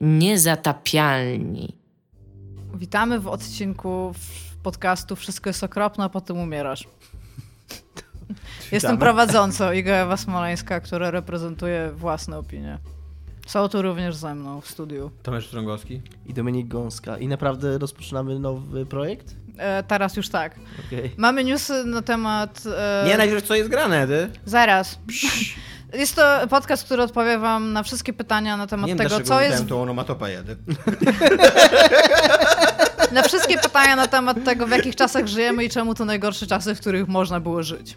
Niezatapialni. Witamy w odcinku podcastu Wszystko jest okropne, a potem umierasz. Jestem prowadzącą Iga Ewa Smoleńska, która reprezentuje własne opinie. Są tu również ze mną w studiu. Tomasz Strągowski. I Dominik Gąska. I naprawdę rozpoczynamy nowy projekt? E, teraz już tak. Okay. Mamy newsy na temat... E... Nie, najpierw co jest grane, ty? Zaraz. Jest to podcast, który odpowie wam na wszystkie pytania na temat Nie tego, co jest... to onomatopeję, na wszystkie pytania na temat tego, w jakich czasach żyjemy i czemu to najgorsze czasy, w których można było żyć.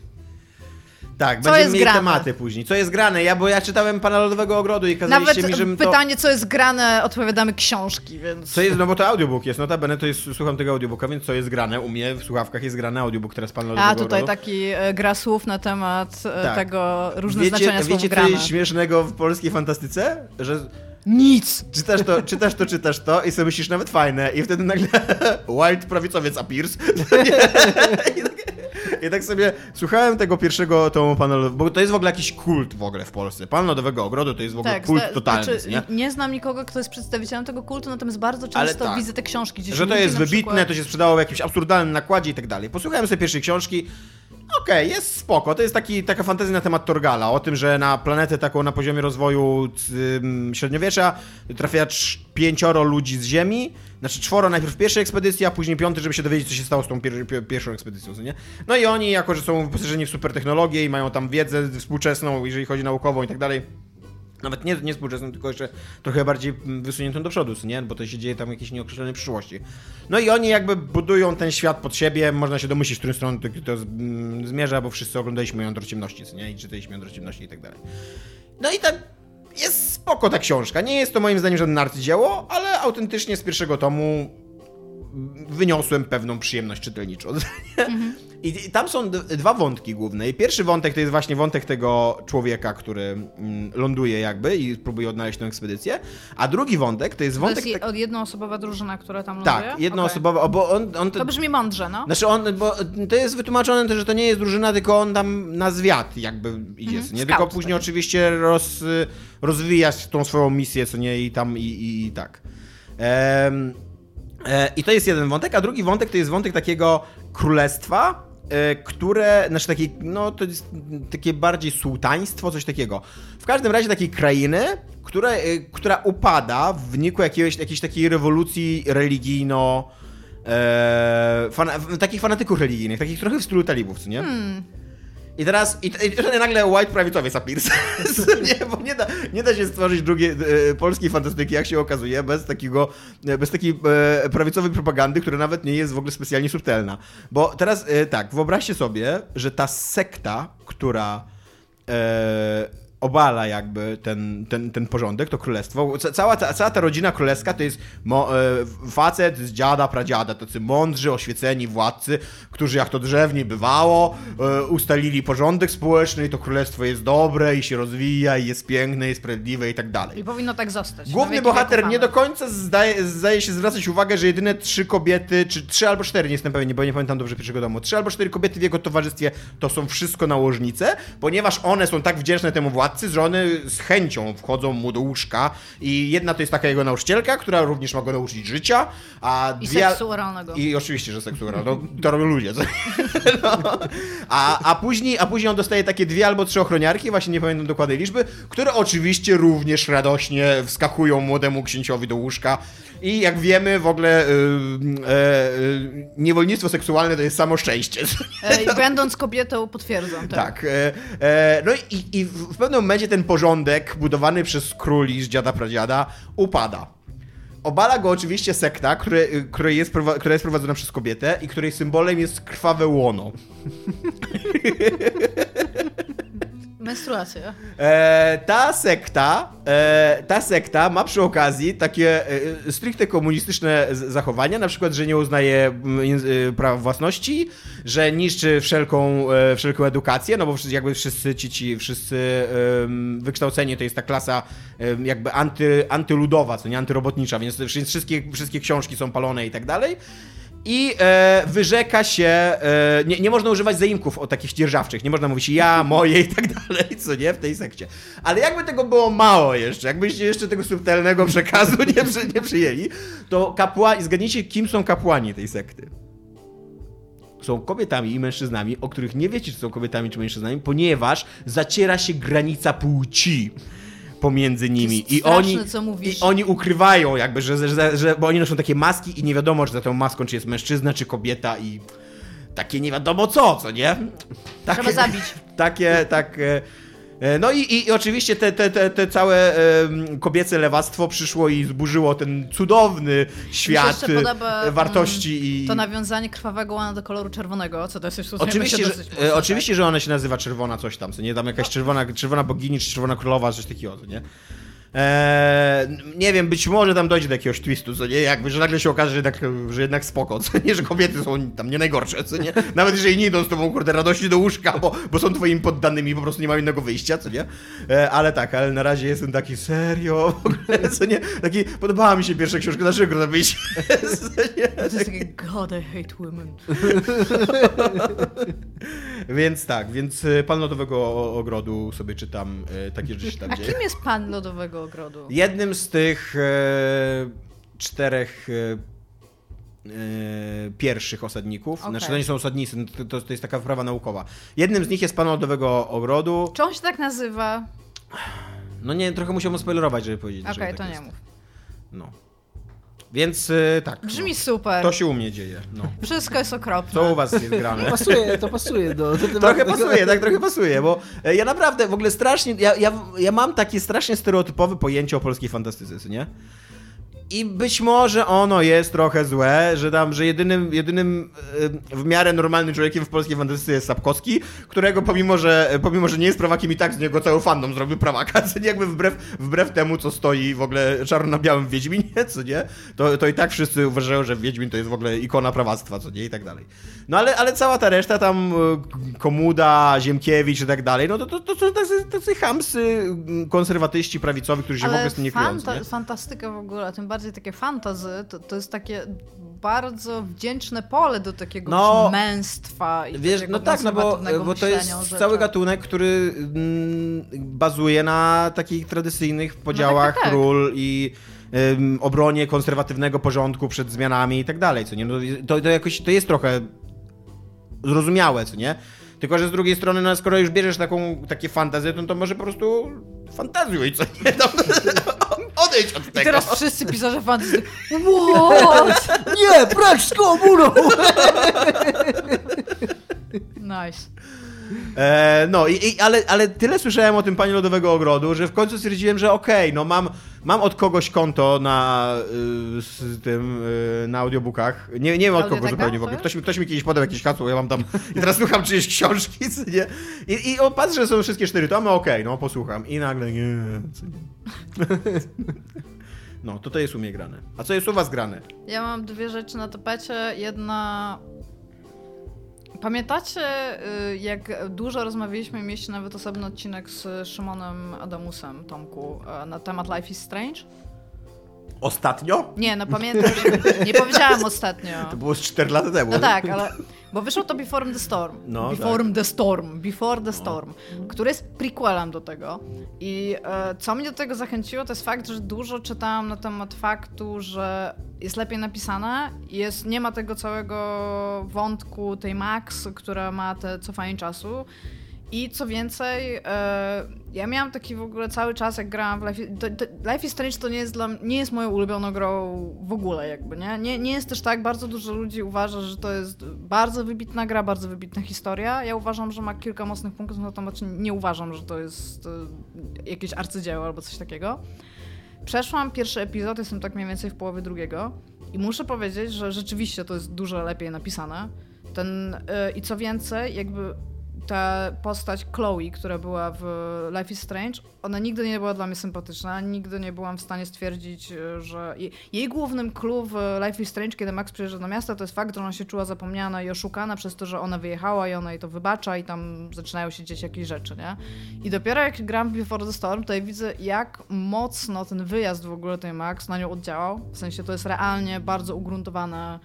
Tak, co będziemy mieli grane? tematy później. Co jest grane? Ja, bo ja czytałem Pana Lodowego Ogrodu i kazaliście Nawet mi, żebym to... pytanie, co jest grane, odpowiadamy książki, więc... Co jest, no bo to audiobook jest, notabene to jest, słucham tego audiobooka, więc co jest grane? U mnie w słuchawkach jest grane audiobook teraz Pana Lodowego A, tutaj Ogrodu. taki e, gra słów na temat e, tak. tego, różne wiecie, znaczenia słów Wiecie, co jest śmiesznego w polskiej fantastyce? Że nic. Czytasz to, czytasz to, czytasz to i sobie myślisz nawet fajne i wtedy nagle wild prawicowiec appears. I tak sobie słuchałem tego pierwszego tomu Pana bo to jest w ogóle jakiś kult w ogóle w Polsce. Pan Lodowego Ogrodu to jest w ogóle tak, kult totalny, znaczy, nie? Nie znam nikogo, kto jest przedstawicielem tego kultu, natomiast bardzo często tak, widzę te książki. Gdzie że to jest wybitne, przykład... to się sprzedało w jakimś absurdalnym nakładzie i tak dalej. Posłuchałem sobie pierwszej książki, Okej, okay, jest spoko. To jest taki, taka fantazja na temat Torgala, o tym, że na planetę taką na poziomie rozwoju średniowiecza trafia pięcioro ludzi z Ziemi, znaczy czworo najpierw pierwszej ekspedycji, a później piąty, żeby się dowiedzieć, co się stało z tą pier pier pierwszą ekspedycją, nie? No i oni, jako że są wyposażeni w super technologię i mają tam wiedzę współczesną, jeżeli chodzi naukową i tak dalej, nawet nie, nie współczesną, tylko jeszcze trochę bardziej wysuniętą do przodu, nie? Bo to się dzieje tam w jakiejś nieokreślonej przyszłości. No i oni jakby budują ten świat pod siebie, można się domyślić, w którą stronę to, to zmierza, bo wszyscy oglądaliśmy Jądro Ciemności, nie? I czytaliśmy Jądro Ciemności i tak dalej. No i tak jest spoko ta książka. Nie jest to moim zdaniem żadne arcydzieło, ale autentycznie z pierwszego tomu wyniosłem pewną przyjemność czytelniczą. Mhm. I, tam są dwa wątki główne. I pierwszy wątek to jest właśnie wątek tego człowieka, który mm, ląduje jakby i próbuje odnaleźć tę ekspedycję. A drugi wątek to jest wątek... To jest tak... jednoosobowa drużyna, która tam ląduje? Tak, jednoosobowa, okay. bo on, on to... to brzmi mądrze, no. Znaczy on, bo to jest wytłumaczone, że to nie jest drużyna, tylko on tam na zwiat jakby idzie, mhm. nie? Scout, tylko później tak. oczywiście roz, rozwijać tą swoją misję, co nie? I tam i, i, i tak. Ehm, e, I to jest jeden wątek, a drugi wątek to jest wątek takiego królestwa, E, które, znaczy takie, no to jest takie bardziej sułtaństwo, coś takiego. W każdym razie takiej krainy, która, e, która upada w wyniku jakiegoś, jakiejś takiej rewolucji religijno... E, fan, takich fanatyków religijnych, takich trochę w stylu talibów, co nie? Hmm. I teraz, i, i nagle white prawicowiec Apirs. nie, bo nie da, nie da się stworzyć drugiej e, polskiej fantastyki, jak się okazuje, bez takiego, e, bez takiej e, prawicowej propagandy, która nawet nie jest w ogóle specjalnie subtelna. Bo teraz e, tak, wyobraźcie sobie, że ta sekta, która e, obala jakby ten, ten, ten porządek, to królestwo. Cała ta, cała ta rodzina królewska to jest mo, e, facet z dziada, pradziada, tacy mądrzy, oświeceni władcy, którzy jak to drzewnie bywało, e, ustalili porządek społeczny i to królestwo jest dobre i się rozwija i jest piękne i sprawiedliwe i tak dalej. I powinno tak zostać. Główny bohater nie do końca zdaje, zdaje się zwracać uwagę, że jedyne trzy kobiety, czy trzy albo cztery, nie jestem pewien, bo nie pamiętam dobrze pierwszego domu, trzy albo cztery kobiety w jego towarzystwie to są wszystko nałożnice, ponieważ one są tak wdzięczne temu władcy, z żony z chęcią wchodzą mu do łóżka i jedna to jest taka jego nauczycielka, która również ma go nauczyć życia, a I dwie... seksu oralnego. I oczywiście, że seksu oralnego. No, to robią ludzie. No. A, a, później, a później on dostaje takie dwie albo trzy ochroniarki, właśnie nie pamiętam dokładnej liczby, które oczywiście również radośnie wskakują młodemu księciowi do łóżka i jak wiemy, w ogóle yy, yy, niewolnictwo seksualne to jest samo szczęście. E, będąc kobietą potwierdzam. Tak, tak e, no i, i w pewnym momencie ten porządek budowany przez króli z dziada pradziada upada. Obala go oczywiście sekta, które, które jest, która jest prowadzona przez kobietę i której symbolem jest krwawe łono. Menstruacja. E, ta sekta, e, ta sekta ma przy okazji takie e, stricte komunistyczne zachowania, na przykład, że nie uznaje e, praw własności, że niszczy wszelką, e, wszelką edukację, no bo jakby wszyscy ci, ci wszyscy wykształceni to jest ta klasa jakby anty, antyludowa, co nie antyrobotnicza, więc wszystkie, wszystkie książki są palone i tak dalej. I e, wyrzeka się, e, nie, nie można używać zaimków o takich dzierżawczych, nie można mówić ja, moje i tak dalej, co nie, w tej sekcie. Ale jakby tego było mało jeszcze, jakbyście jeszcze tego subtelnego przekazu nie, przy, nie przyjęli, to kapłani, zgadnijcie, kim są kapłani tej sekty. Są kobietami i mężczyznami, o których nie wiecie, czy są kobietami czy mężczyznami, ponieważ zaciera się granica płci pomiędzy nimi. I straszne, oni. I oni ukrywają jakby, że, że, że, bo oni noszą takie maski i nie wiadomo, czy za tą maską, czy jest mężczyzna, czy kobieta i takie nie wiadomo co, co nie? Takie, Trzeba zabić. Takie, tak... E, no i, i oczywiście te, te, te, te całe kobiece lewactwo przyszło i zburzyło ten cudowny świat podoba, wartości i... To nawiązanie krwawego łana do koloru czerwonego, co to jest Oczywiście, że, e, oczywiście tak. że ona się nazywa czerwona coś tam, co nie? Tam jakaś no. czerwona, czerwona bogini czy czerwona królowa, coś takiego, nie? Eee, nie wiem, być może tam dojdzie do jakiegoś twistu, co nie? Jakby, że nagle się okaże, że jednak, że jednak spoko, co nie? Że kobiety są tam nie najgorsze, co nie? Nawet jeżeli nie idą z tobą, kurde, radości do łóżka, bo, bo są twoimi poddanymi, po prostu nie mają innego wyjścia, co nie? Eee, ale tak, ale na razie jestem taki serio, w ogóle, co nie? Taki, podobała mi się pierwsza książka, dlaczego? To jest takie, God, I hate women. więc tak, więc e, Pan Lodowego Ogrodu sobie czytam, e, takie rzeczy tam A dzieje. kim jest Pan Lodowego ogrodu. Jednym z tych e, czterech e, e, pierwszych osadników. Okay. Znaczy to nie są osadnicy, no to, to, jest taka wprawa naukowa. Jednym z nich jest pan Lodowego Ogrodu. Czy on się tak nazywa? No nie, trochę musiałbym spoilerować, żeby powiedzieć. Okej, okay, tak to jest. nie mów. No. Więc y, tak. Brzmi no. super. To się u mnie dzieje. No. Wszystko jest okropne. Co u was jest grane? To pasuje, to pasuje do, do Trochę pasuje, tak, trochę pasuje, bo e, ja naprawdę w ogóle strasznie, ja, ja, ja mam takie strasznie stereotypowe pojęcie o polskiej fantastyce, nie? I być może ono jest trochę złe, że tam, że jedynym, jedynym w miarę normalnym człowiekiem w polskiej fantastyce jest Sapkowski, którego pomimo, że pomimo, że nie jest prawakiem i tak z niego cały fandom zrobił prawaka, co nie jakby wbrew, wbrew temu, co stoi w ogóle czarno na białym w Wiedźminie, co nie, to, to i tak wszyscy uważają, że Wiedźmin to jest w ogóle ikona prawactwa, co nie, i tak dalej. No ale, ale cała ta reszta tam, e, Komuda, Ziemkiewicz i tak dalej, no to, to, to, to tacy, tacy hamsy, konserwatyści, prawicowi, którzy się ale w ogóle z tym nie kryją. Fanta- fantastyka w ogóle, tym bardziej bardziej takie fantazy, to, to jest takie bardzo wdzięczne pole do takiego no, męstwa i wiesz, no tak, no bo, bo to jest cały gatunek, który mm, bazuje na takich tradycyjnych podziałach no tak, tak, tak. ról i obronie konserwatywnego porządku przed zmianami i tak dalej, co nie? No, to, to jakoś, to jest trochę zrozumiałe, co nie? Tylko, że z drugiej strony, no, skoro już bierzesz taką, takie fantazje, to, to może po prostu fantazjuj, co nie? Tam, odejdź od tego. I teraz wszyscy pisarze fantasy. What? Nie, precz z komuną! Nice. E, no, i, i, ale, ale tyle słyszałem o tym Panie Lodowego Ogrodu, że w końcu stwierdziłem, że okej, okay, no mam, mam od kogoś konto na y, z tym, y, na audiobookach. Nie, nie wiem od kogo zupełnie w ogóle. Ktoś, ktoś mi kiedyś podał jakieś hasło, ja mam tam i teraz słucham czyjeś książki, nie? I, i o, patrzę, że są wszystkie cztery tomy, okej, okay, no posłucham. I nagle nie, co nie. No, to to jest u mnie grane. A co jest u was grane? Ja mam dwie rzeczy na tapecie. Jedna Pamiętacie, y, jak dużo rozmawialiśmy, mieliście nawet osobny odcinek z Szymonem Adamusem, Tomku, e, na temat Life is Strange? Ostatnio? Nie, no pamiętasz, nie powiedziałam ostatnio. To było z 4 lata temu. No tak, ale bo wyszło to Before the Storm. No, Before tak. the Storm. Before the no. Storm. Który jest prequelem do tego. I e, co mnie do tego zachęciło, to jest fakt, że dużo czytałam na temat faktu, że jest lepiej napisane. Jest, nie ma tego całego wątku tej Max, która ma te cofanie czasu. I co więcej, e, ja miałam taki w ogóle cały czas, jak grałam w Life, to, to, Life is Strange to nie jest, dla, nie jest moją ulubioną grą w ogóle jakby, nie? nie? Nie jest też tak, bardzo dużo ludzi uważa, że to jest bardzo wybitna gra, bardzo wybitna historia. Ja uważam, że ma kilka mocnych punktów, natomiast nie uważam, że to jest e, jakieś arcydzieło albo coś takiego. Przeszłam pierwszy epizod, jestem tak mniej więcej w połowie drugiego i muszę powiedzieć, że rzeczywiście to jest dużo lepiej napisane. Ten, yy, I co więcej, jakby ta postać Chloe, która była w Life is Strange, ona nigdy nie była dla mnie sympatyczna, nigdy nie byłam w stanie stwierdzić, e, że jej głównym clue w Life is Strange, kiedy Max przyjeżdża do miasta, to jest fakt, że ona się czuła zapomniana i oszukana przez to, że ona wyjechała i ona jej to wybacza i tam zaczynają się dziać jakieś rzeczy, nie? I dopiero jak gram Before the Storm, to ja widzę, jak mocno ten wyjazd w ogóle tej Max na nią oddziałał. W sensie to jest realnie bardzo ugruntowane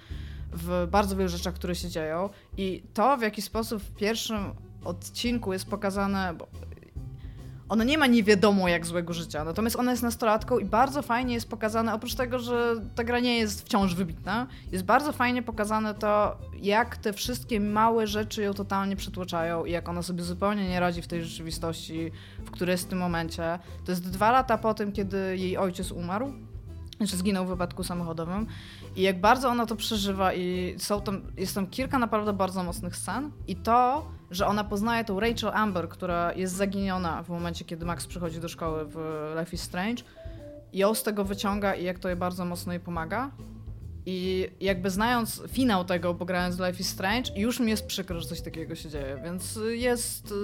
w bardzo wielu rzeczach, które się dzieją. I to, w jaki sposób w pierwszym odcinku jest pokazane, bo ona nie ma nie wiadomo jak złego życia, natomiast ona jest nastolatką i bardzo fajnie jest pokazane, oprócz tego, że ta gra nie jest wciąż wybitna, jest bardzo fajnie pokazane to, jak te wszystkie małe rzeczy ją totalnie przytłaczają i jak ona sobie zupełnie nie radzi w tej rzeczywistości, w której jest w tym momencie. To jest dwa lata po tym, kiedy jej ojciec umarł, że zginął w wypadku samochodowym. I jak bardzo ona to przeżywa i są tam, jest tam kilka naprawdę bardzo mocnych scen. I to, że ona poznaje tą Rachel Amber, która jest zaginiona w momencie, kiedy Max przychodzi do szkoły w Life is Strange i ją z tego wyciąga i jak to jej bardzo mocno jej pomaga. I jakby znając finał tego, bo grając Life is Strange, już mi jest przykro, że coś takiego się dzieje, więc jest...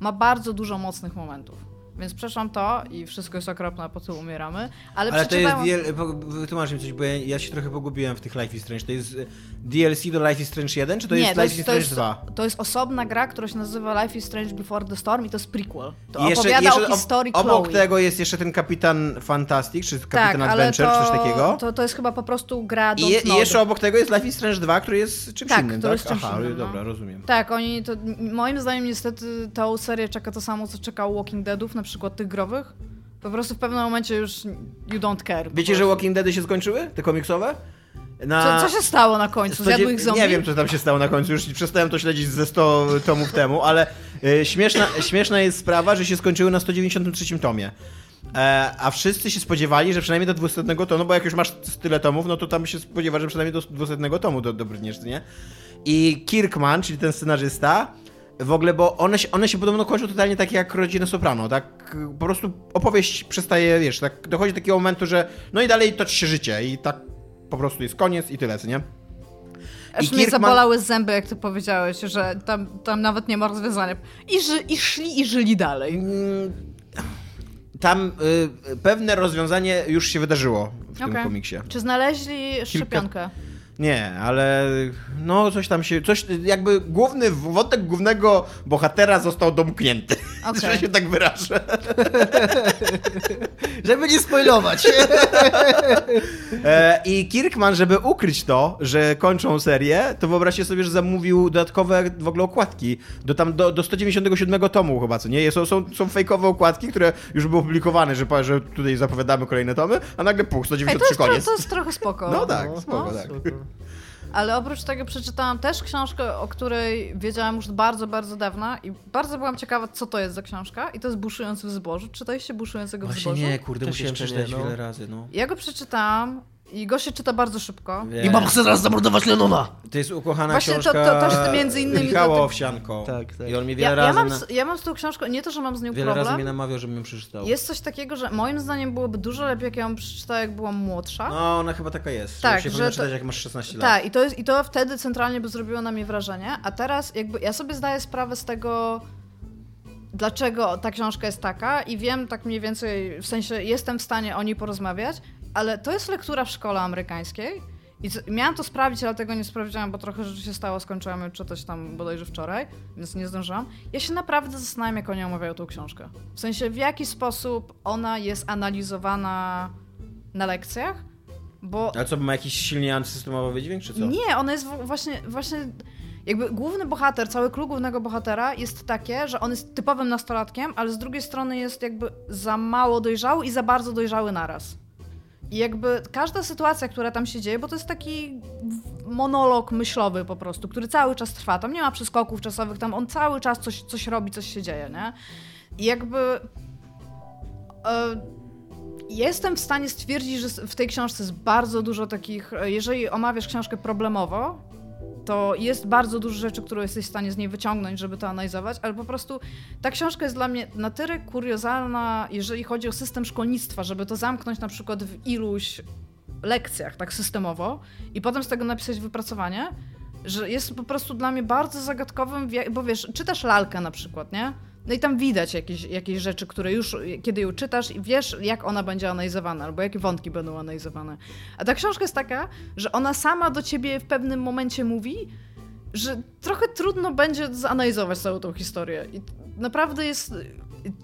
ma bardzo dużo mocnych momentów. Więc przeszłam to i wszystko jest okropne, a potem umieramy. Ale, ale przeczytałam... to jest. Wytłumacz mi coś, bo ja, ja, się trochę pogubiłem w tych Life is Strange. To jest e, DLC do Life is Strange 1, czy to Nie, jest to Life is Strange jest, 2? To jest osobna gra, która się nazywa Life is Strange Before the Storm i to jest prequel. To jeszcze, opowiada jeszcze o historii ob, Obok tego jest jeszcze ten Kapitan Fantastic, czy Kapitan tak, Adventure, to, czy coś takiego. To, to jest chyba po prostu gra I, je, I jeszcze obok tego jest Life is Strange 2, który jest czymś tak, innym, tak? Jest czymś Aha, innym, no. dobra, rozumiem. Tak, oni to, moim zdaniem niestety tą serię czeka to samo, co czekało Walking Deadów, na przykład tych growych. Po prostu w pewnym momencie już you don't care. Wiecie, że Walking Deady się skończyły? Te komiksowe? Na... Co, co, się stało na końcu? Zjadły ich zombie? Nie wiem, co tam się stało na końcu. Już przestałem to śledzić ze 100 tomów temu, ale y, śmieszna, śmieszna jest sprawa, że się skończyły na 193 tomie. E, a wszyscy się spodziewali, że przynajmniej do 200 tomu, bo jak już masz tyle tomów, no to tam się spodziewa, że przynajmniej do 200 tomu do, dobrniesz, nie? I Kirkman, czyli ten scenarzysta, w ogóle, bo one się, one się podobno kończą totalnie tak jak Rodzina Soprano, tak po prostu opowieść przestaje, wiesz, tak dochodzi do takiego momentu, że no i dalej toczy się życie i tak po prostu jest koniec i tyle, co nie? Aż I mnie Kirkman... zabolały zęby, jak ty powiedziałeś, że tam, tam nawet nie ma rozwiązania. I, ży, I szli i żyli dalej. Mm, tam y, pewne rozwiązanie już się wydarzyło w okay. tym komiksie. Czy znaleźli szczepionkę? Kilka... Nie, ale no coś tam się, coś jakby główny, wątek głównego bohatera został domknięty, okay. że się tak wyrażę. żeby nie spoilować. e, I Kirkman, żeby ukryć to, że kończą serię, to wyobraźcie sobie, że zamówił dodatkowe w ogóle okładki do tam do, do 197 tomu chyba, co nie? Są, są, są fejkowe okładki, które już były opublikowane, że, że tutaj zapowiadamy kolejne tomy, a nagle puch, 193 Ej, to jest, koniec. To jest trochę spoko. No tak, no, spoko, no, tak. Spoko. Ale oprócz tego przeczytałam też książkę, o której wiedziałam już bardzo, bardzo dawna i bardzo byłam ciekawa, co to jest za książka. I to jest Buszujący w zbożu. Czytaliście Buszującego w zbożu? nie, kurde, musiałem przeczytać no. wiele razy. No. Ja go przeczytałam i go się czyta bardzo szybko. Wie. I mam chce teraz zamordować Lenona. To jest ukochana Właśnie książka to, to też między innymi Michała Owsianko. Tak, tak. I on mi wiele ja, razy... Ja mam, z, ja mam z tą książką, nie to, że mam z nią wiele problem. Wiele razy mnie namawiał, żebym ją przeczytał. Jest coś takiego, że moim zdaniem byłoby dużo lepiej, jak ja ją przeczytała, jak byłam młodsza. No, ona chyba taka jest. Tak, że się że czytać, jak masz 16 lat. Tak, i to, jest, i to wtedy centralnie by zrobiło na mnie wrażenie, a teraz jakby ja sobie zdaję sprawę z tego dlaczego ta książka jest taka i wiem tak mniej więcej, w sensie jestem w stanie o niej porozmawiać, ale to jest lektura w szkole amerykańskiej. I co, miałam to sprawdzić, ale tego nie sprawdziłam, bo trochę rzeczy się stało, skończyłam czytać tam bodajże wczoraj, więc nie zdążyłam. Ja się naprawdę zastanawiam, jak oni omawiają tą książkę. W sensie, w jaki sposób ona jest analizowana na lekcjach, bo... A co, ma jakiś silnie antysystemowy wydźwięk, czy co? Nie, ona jest właśnie, właśnie jakby główny bohater, cały klub głównego bohatera jest takie, że on jest typowym nastolatkiem, ale z drugiej strony jest jakby za mało dojrzały i za bardzo dojrzały naraz. I jakby każda sytuacja, która tam się dzieje, bo to jest taki monolog myślowy po prostu, który cały czas trwa. Tam nie ma przeskoków czasowych, tam on cały czas coś, coś robi, coś się dzieje, nie? I jakby. E, jestem w stanie stwierdzić, że w tej książce jest bardzo dużo takich. E, jeżeli omawiasz książkę problemowo, to jest bardzo dużo rzeczy, które jesteś w stanie z niej wyciągnąć, żeby to analizować, ale po prostu ta książka jest dla mnie na tyle kuriozalna, jeżeli chodzi o system szkolnictwa, żeby to zamknąć na przykład w iluś lekcjach, tak systemowo, i potem z tego napisać wypracowanie, że jest po prostu dla mnie bardzo zagadkowym, bo wiesz, czytasz lalkę na przykład, nie? No i tam widać jakieś, jakieś rzeczy, które już, kiedy ją czytasz, wiesz, jak ona będzie analizowana, albo jakie wątki będą analizowane. A ta książka jest taka, że ona sama do ciebie w pewnym momencie mówi, że trochę trudno będzie zanalizować całą tą historię. I naprawdę jest.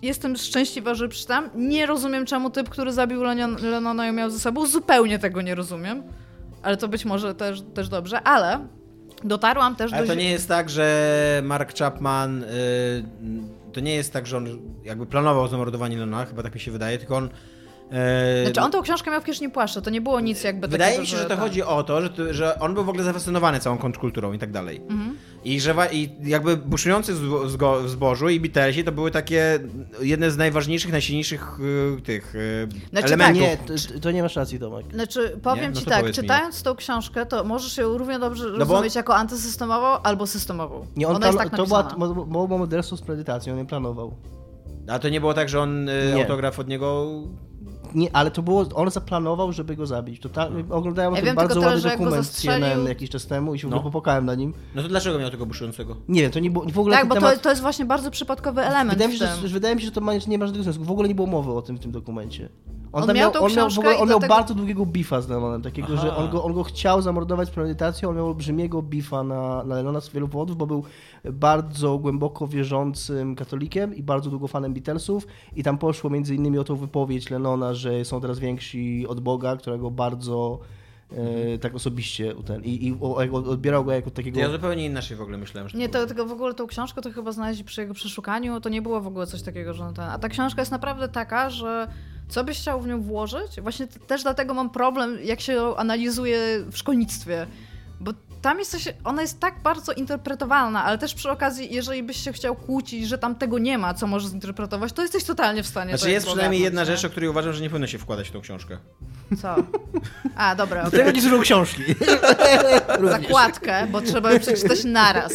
Jestem szczęśliwa, że przeczytam. Nie rozumiem, czemu typ, który zabił Lenona ją miał ze sobą. Zupełnie tego nie rozumiem. ale to być może też, też dobrze, ale dotarłam też ale do... to nie jest tak, że Mark Chapman, y, to nie jest tak, że on jakby planował zamordowanie Lona, chyba tak mi się wydaje, tylko on znaczy on tą książkę miał w kieszeni płaszcza, to nie było nic jakby Wydaje takiego, mi się, że, że to chodzi o to, że, że on był w ogóle zafascynowany całą kontrkulturą i tak dalej. Mhm. I że i jakby buszujący w zbożu i Beatlesi to były takie jedne z najważniejszych, najsilniejszych y, tych y, znaczy, elementów. Nie, to, to, nie masz racji, Tomek. Znaczy, powiem no ci tak, czytając mi. tą książkę, to możesz ją równie dobrze no rozumieć on... jako antysystemową albo systemową. Nie, on Ona jest tak to była mowa morderstwo z predytacją, on nie planował. A to nie było tak, że on y, nie. autograf od niego nie, ale to było, on zaplanował, żeby go zabić. To ta, no. oglądałem ja ten bardzo ładny dokument CNN jakiś czas temu i się no. popłakałem na nim. No to dlaczego miał tego buszującego? Nie wiem, to nie było w ogóle Tak, bo temat... to, to jest właśnie bardzo przypadkowy element Wydaje mi się, że, wydaje mi się, że to ma, nie ma żadnego sensu. W ogóle nie było mowy o tym w tym dokumencie. On, on miał, on miał, w ogóle, on miał tego... bardzo długiego bifa z Lennonem, takiego, Aha. że on go, on go chciał zamordować z premedytacją, on miał olbrzymiego bifa na, na Lennona z wielu powodów, bo był bardzo głęboko wierzącym katolikiem i bardzo długo fanem Beatlesów i tam poszło między innymi o tą wypowiedź Lennona, że są teraz więksi od Boga, którego bardzo E, tak osobiście ten, i, i odbierał go jako takiego... Ja zupełnie inaczej w ogóle myślałem. Że nie, to, tylko w ogóle tą książkę to chyba znaleźli przy jego przeszukaniu, to nie było w ogóle coś takiego, że ten... A ta książka jest naprawdę taka, że co byś chciał w nią włożyć? Właśnie też dlatego mam problem, jak się analizuje w szkolnictwie. Bo tam jest coś, ona jest tak bardzo interpretowalna, ale też przy okazji, jeżeli byś się chciał kłócić, że tam tego nie ma, co możesz zinterpretować, to jesteś totalnie w stanie. Znaczy jest przynajmniej jedna nie? rzecz, o której uważam, że nie powinno się wkładać w tą książkę. Co? A, dobra. Okay. Tego nie dużo książki. Zakładkę, bo trzeba ją przeczytać naraz.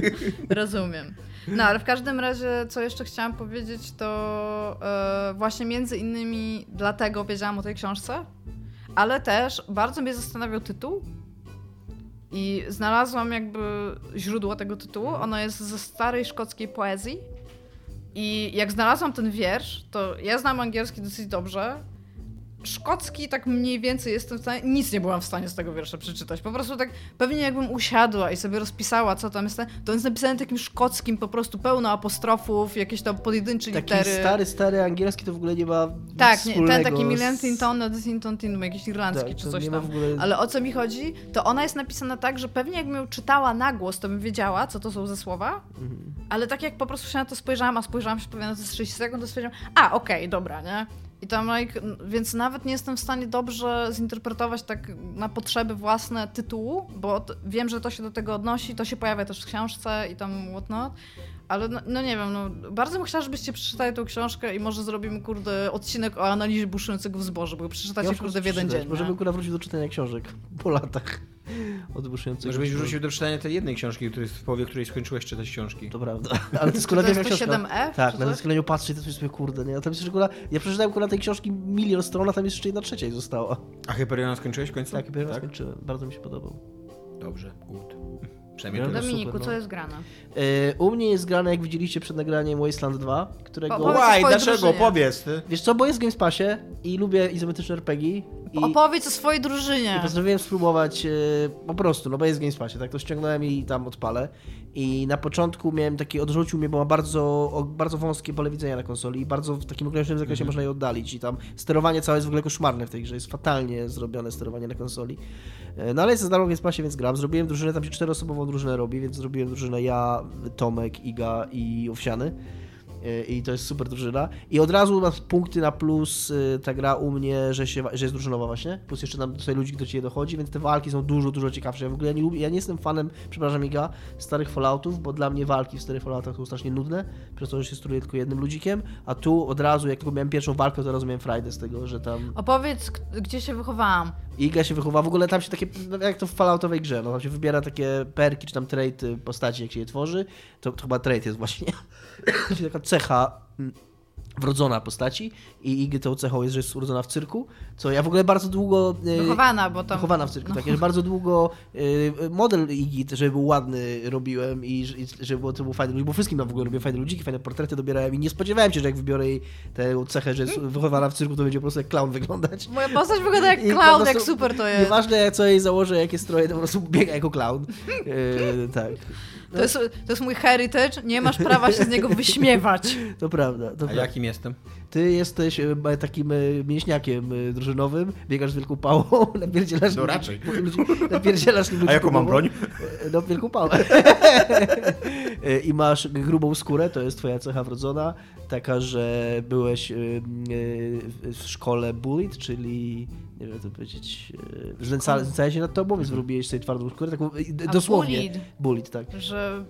Rozumiem. No, ale w każdym razie, co jeszcze chciałam powiedzieć, to yy, właśnie między innymi dlatego wiedziałam o tej książce, ale też bardzo mnie zastanawiał tytuł, i znalazłam jakby źródło tego tytułu. Ono jest ze starej szkockiej poezji. I jak znalazłam ten wiersz, to ja znam angielski dosyć dobrze szkocki tak mniej więcej jestem w stanie, nic nie byłam w stanie z tego wiersza przeczytać. Po prostu tak pewnie jakbym usiadła i sobie rozpisała, co tam jest, to jest napisane takim szkockim, po prostu pełno apostrofów, jakieś tam pojedyncze taki litery. Taki stary, stary angielski to w ogóle nie ma Tak, nie, ten taki Millentinton, Tinton, Tin, jakiś irlandzki tak, czy coś tam. Ogóle... Ale o co mi chodzi, to ona jest napisana tak, że pewnie jakbym ją czytała na głos, to bym wiedziała, co to są za słowa, mhm. ale tak jak po prostu się na to spojrzałam, a spojrzałam się pewnie na to z 30 sekund, to stwierdziłam, a okej, okay, dobra, nie? I tam, like, więc nawet nie jestem w stanie dobrze zinterpretować tak na potrzeby własne tytułu, bo wiem, że to się do tego odnosi, to się pojawia też w książce i tam whatnot, ale no, no, nie wiem, no, bardzo bym chciała, żebyście przeczytali tą książkę i może zrobimy, kurde, odcinek o analizie buszującego w zbożu, bo przeczytacie, ja kurde, w jeden dzień. Możemy, kurde, wrócić do czytania książek po latach od buszującego Może byś wrócił do czytania tej jednej książki, której, w połowie której skończyłeś czytać książki. To prawda. Ale to jest kolejna książka. 7F? Tak, na skoleniu patrzę i to sobie, kurde, nie? A tam jest jeszcze, ja przeczytałem kurde, tej książki milion stron, a tam jest jeszcze jedna trzecia została. A Hyperiona skończyłeś w końcu? Tak, Hyperiona tak? skończyłem. Bardzo mi się podobał. Dobrze, good. Przynajmniej to Dominiku, super, no. co jest grane? Yy, u mnie jest grane, jak widzieliście przed nagraniem Wasteland 2, którego... Łaj, dlaczego? Powiedz ty. Wiesz co, bo jest w Games Passie i lubię izometryczne RPG. I, Opowiedz o swojej drużynie. I postanowiłem spróbować yy, po prostu, no bo jest w Games Passie, tak to ściągnąłem i tam odpalę. I na początku miałem taki, odrzucił mnie, bo ma bardzo, bardzo wąskie pole widzenia na konsoli i bardzo w takim ograniczonym zakresie mm -hmm. można je oddalić. I tam sterowanie całe jest w ogóle koszmarne w tej grze, jest fatalnie zrobione sterowanie na konsoli. E, no ale jest za darmo w Pasie, więc gram. Zrobiłem drużynę, tam się czteroosobową drużynę robi, więc zrobiłem drużynę ja, Tomek, Iga i Owsiany. E, i to jest super drużyna. I od razu ma punkty na plus e, ta gra u mnie, że, się, że jest drużynowa właśnie. Plus jeszcze nam tutaj ludzi, do ciebie dochodzi, więc te walki są dużo, dużo ciekawsze. Ja w ogóle ja nie, lubię, ja nie jestem fanem, przepraszam Iga, starych Falloutów, bo dla mnie walki w starych Falloutach są strasznie nudne, przez to, że się steruje tylko jednym ludzikiem, a tu od razu, jak tylko miałem pierwszą walkę, to miałem frajdę z tego, że tam... Opowiedz, gdzie się wychowałam. Iga się wychowa, w ogóle tam się takie, no, jak to w Falloutowej grze, no tam się wybiera takie perki, czy tam trait postaci, jak się je tworzy, to, to chyba trait jest właśnie, czyli taka cecha wrodzona postaci i Igi tą cechą jest, że jest urodzona w cyrku, co ja w ogóle bardzo długo... E, wychowana, bo tam... Wychowana w cyrku, no. tak. Ja bardzo długo e, model Igi, żeby był ładny, robiłem i, żeby było, to był fajny ludzi, bo wszystkim w ogóle robię fajne ludziki, fajne portrety dobierałem i nie spodziewałem się, że jak wybiorę jej tę cechę, że jest wychowana w cyrku, to będzie po prostu jak clown wyglądać. Moja postać wygląda jak clown, jak super to jest. Nieważne co jej założę, jakie stroje, to po prostu biega jako clown. E, tak. To, jest, to jest mój heritage, nie masz prawa się z niego wyśmiewać. To prawda. To A jakim jestem? Ty jesteś e, takim e, mięśniakiem e, drużynowym, biegasz z wielką pałą, napierdzielasz... No raczej. Napierdzielasz A jaką mam broń? No, wielką pałę. I masz grubą skórę, to jest twoja cecha wrodzona, taka, że byłeś w szkole bullied, czyli nie wiem, co powiedzieć, e, znęcali się nad tobą, więc wyrobiłeś sobie twardą skórę, taką e, dosłownie. Bullied. bullied, tak. Że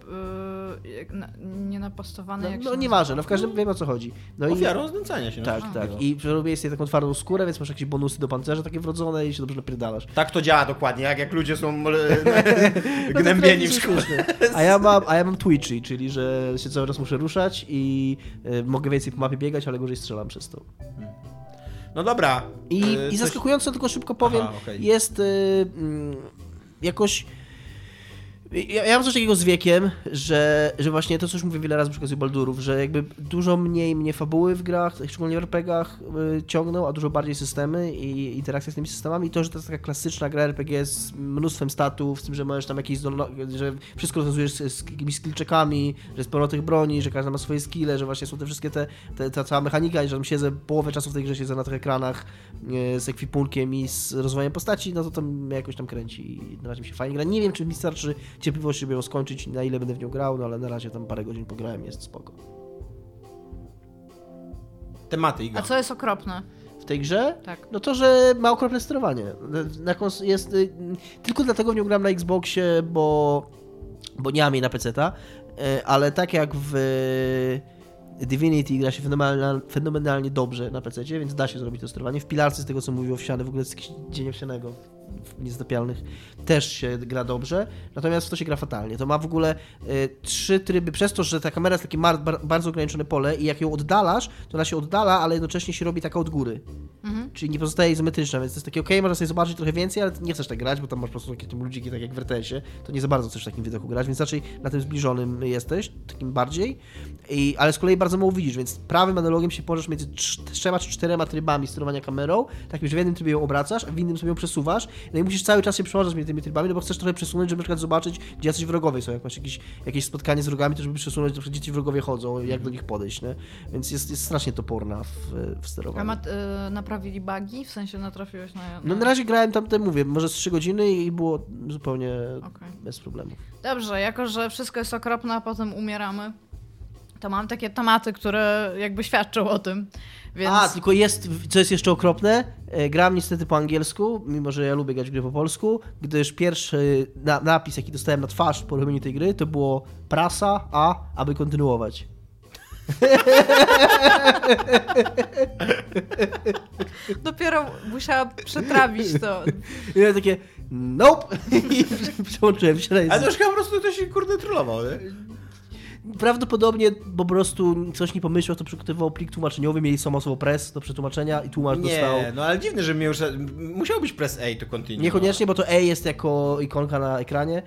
yy, na, nie napastowany no, jak No nieważne, no w każdym wiem o co chodzi. No Ofiarą i, się. Tak, tak. I przerobiłeś sobie taką twardą skórę, więc masz jakieś bonusy do pancerza takie wrodzone i się dobrze napierdalasz. Tak to działa dokładnie, jak, jak ludzie są no gnębieni w szkole. A ja, mam, a ja mam twitchy, czyli że się cały czas muszę ruszać i y, mogę więcej po mapie biegać, ale gorzej strzelam przez to. Hmm. No dobra. I, yy, i zaskakująco, tylko szybko powiem, Aha, okay. jest yy, jakoś ja, ja mam coś takiego z wiekiem, że, że właśnie to, co już mówię wiele razy przy okazji Baldurów, że jakby dużo mniej mnie fabuły w grach, szczególnie w RPGach y, ciągną, a dużo bardziej systemy i interakcja z tymi systemami. I to, że to jest taka klasyczna gra RPG z mnóstwem statów, z tym, że możesz tam jakieś że wszystko rozwiązujesz z, z jakimiś skillczekami, że jest pełno tych broni, że każdy ma swoje skille, że właśnie są te wszystkie te, te ta cała mechanika i że tam siedzę połowę czasu w tej grze siedzę na tych ekranach y, z ekwipunkiem i z rozwojem postaci, no to to mnie jakoś tam kręci i na razie mi się fajnie gra. Nie wiem, czy mi starczy cierpliwości, żeby ją skończyć, na ile będę w nią grał, no ale na razie tam parę godzin pograłem, jest spoko. Tematy Iga. A co jest okropne? W tej grze? Tak. No to, że ma okropne sterowanie. Na jest, y, tylko dlatego w nią gram na Xboxie, bo, bo nie mam jej na PC-ta, y, ale tak jak w Divinity gra się fenomenalnie, fenomenalnie dobrze na PC, więc da się zrobić to sterowanie. W Pilarce, z tego co mówił Owsiany, w ogóle jest jakiś dzień owsianego niezdopialnych też się gra dobrze, natomiast w to się gra fatalnie. To ma w ogóle y, trzy tryby, przez to, że ta kamera jest takie mar, bar, bardzo ograniczone pole i jak ją oddalasz, to ona się oddala, ale jednocześnie się robi taka od góry. Mhm. Czyli nie pozostaje izometryczna, więc to jest takie ok, można sobie zobaczyć trochę więcej, ale nie chcesz tak grać, bo tam masz po prostu takie ludziki, tak jak w RTS-ie, to nie za bardzo chcesz w takim widoku grać, więc raczej na tym zbliżonym jesteś, takim bardziej, I, ale z kolei bardzo mało widzisz, więc prawym analogiem się położysz między trzema czy czterema trybami sterowania kamerą, tak że w jednym trybie ją obracasz, a w innym sobie ją przesuwasz, no i musisz cały czas się przełączać między tymi trybami, no bo chcesz trochę przesunąć, żeby na przykład zobaczyć, gdzie jacyś wrogowie są. Jak masz jakieś, jakieś spotkanie z wrogami, to żeby przesunąć, na przykład, gdzie ci wrogowie chodzą, jak do nich podejść, nie? Więc jest, jest strasznie toporna w, w sterowaniu. A ma, y, naprawili bugi? W sensie natrafiłeś na, na... No na razie grałem tam, te, mówię, może z 3 godziny i było zupełnie okay. bez problemu. Dobrze, jako że wszystko jest okropne, a potem umieramy, to mam takie tematy, które jakby świadczą o tym. Więc... A, tylko jest, co jest jeszcze okropne, e, gram niestety po angielsku, mimo że ja lubię grać gry po polsku, gdyż pierwszy na, napis, jaki dostałem na twarz po robieniu tej gry, to było prasa, a, aby kontynuować. Dopiero musiałam przetrawić to. I ja takie, nope! I przełączyłem się na język. Ale to już po prostu ktoś kurde trollował, nie? Prawdopodobnie po prostu coś nie pomyślał, to przygotowywał plik tłumaczeniowy, mieli samą press do przetłumaczenia i tłumacz nie, dostał... Nie, no ale dziwne, że już... Musiał być press A to continue. Niekoniecznie, bo to A jest jako ikonka na ekranie,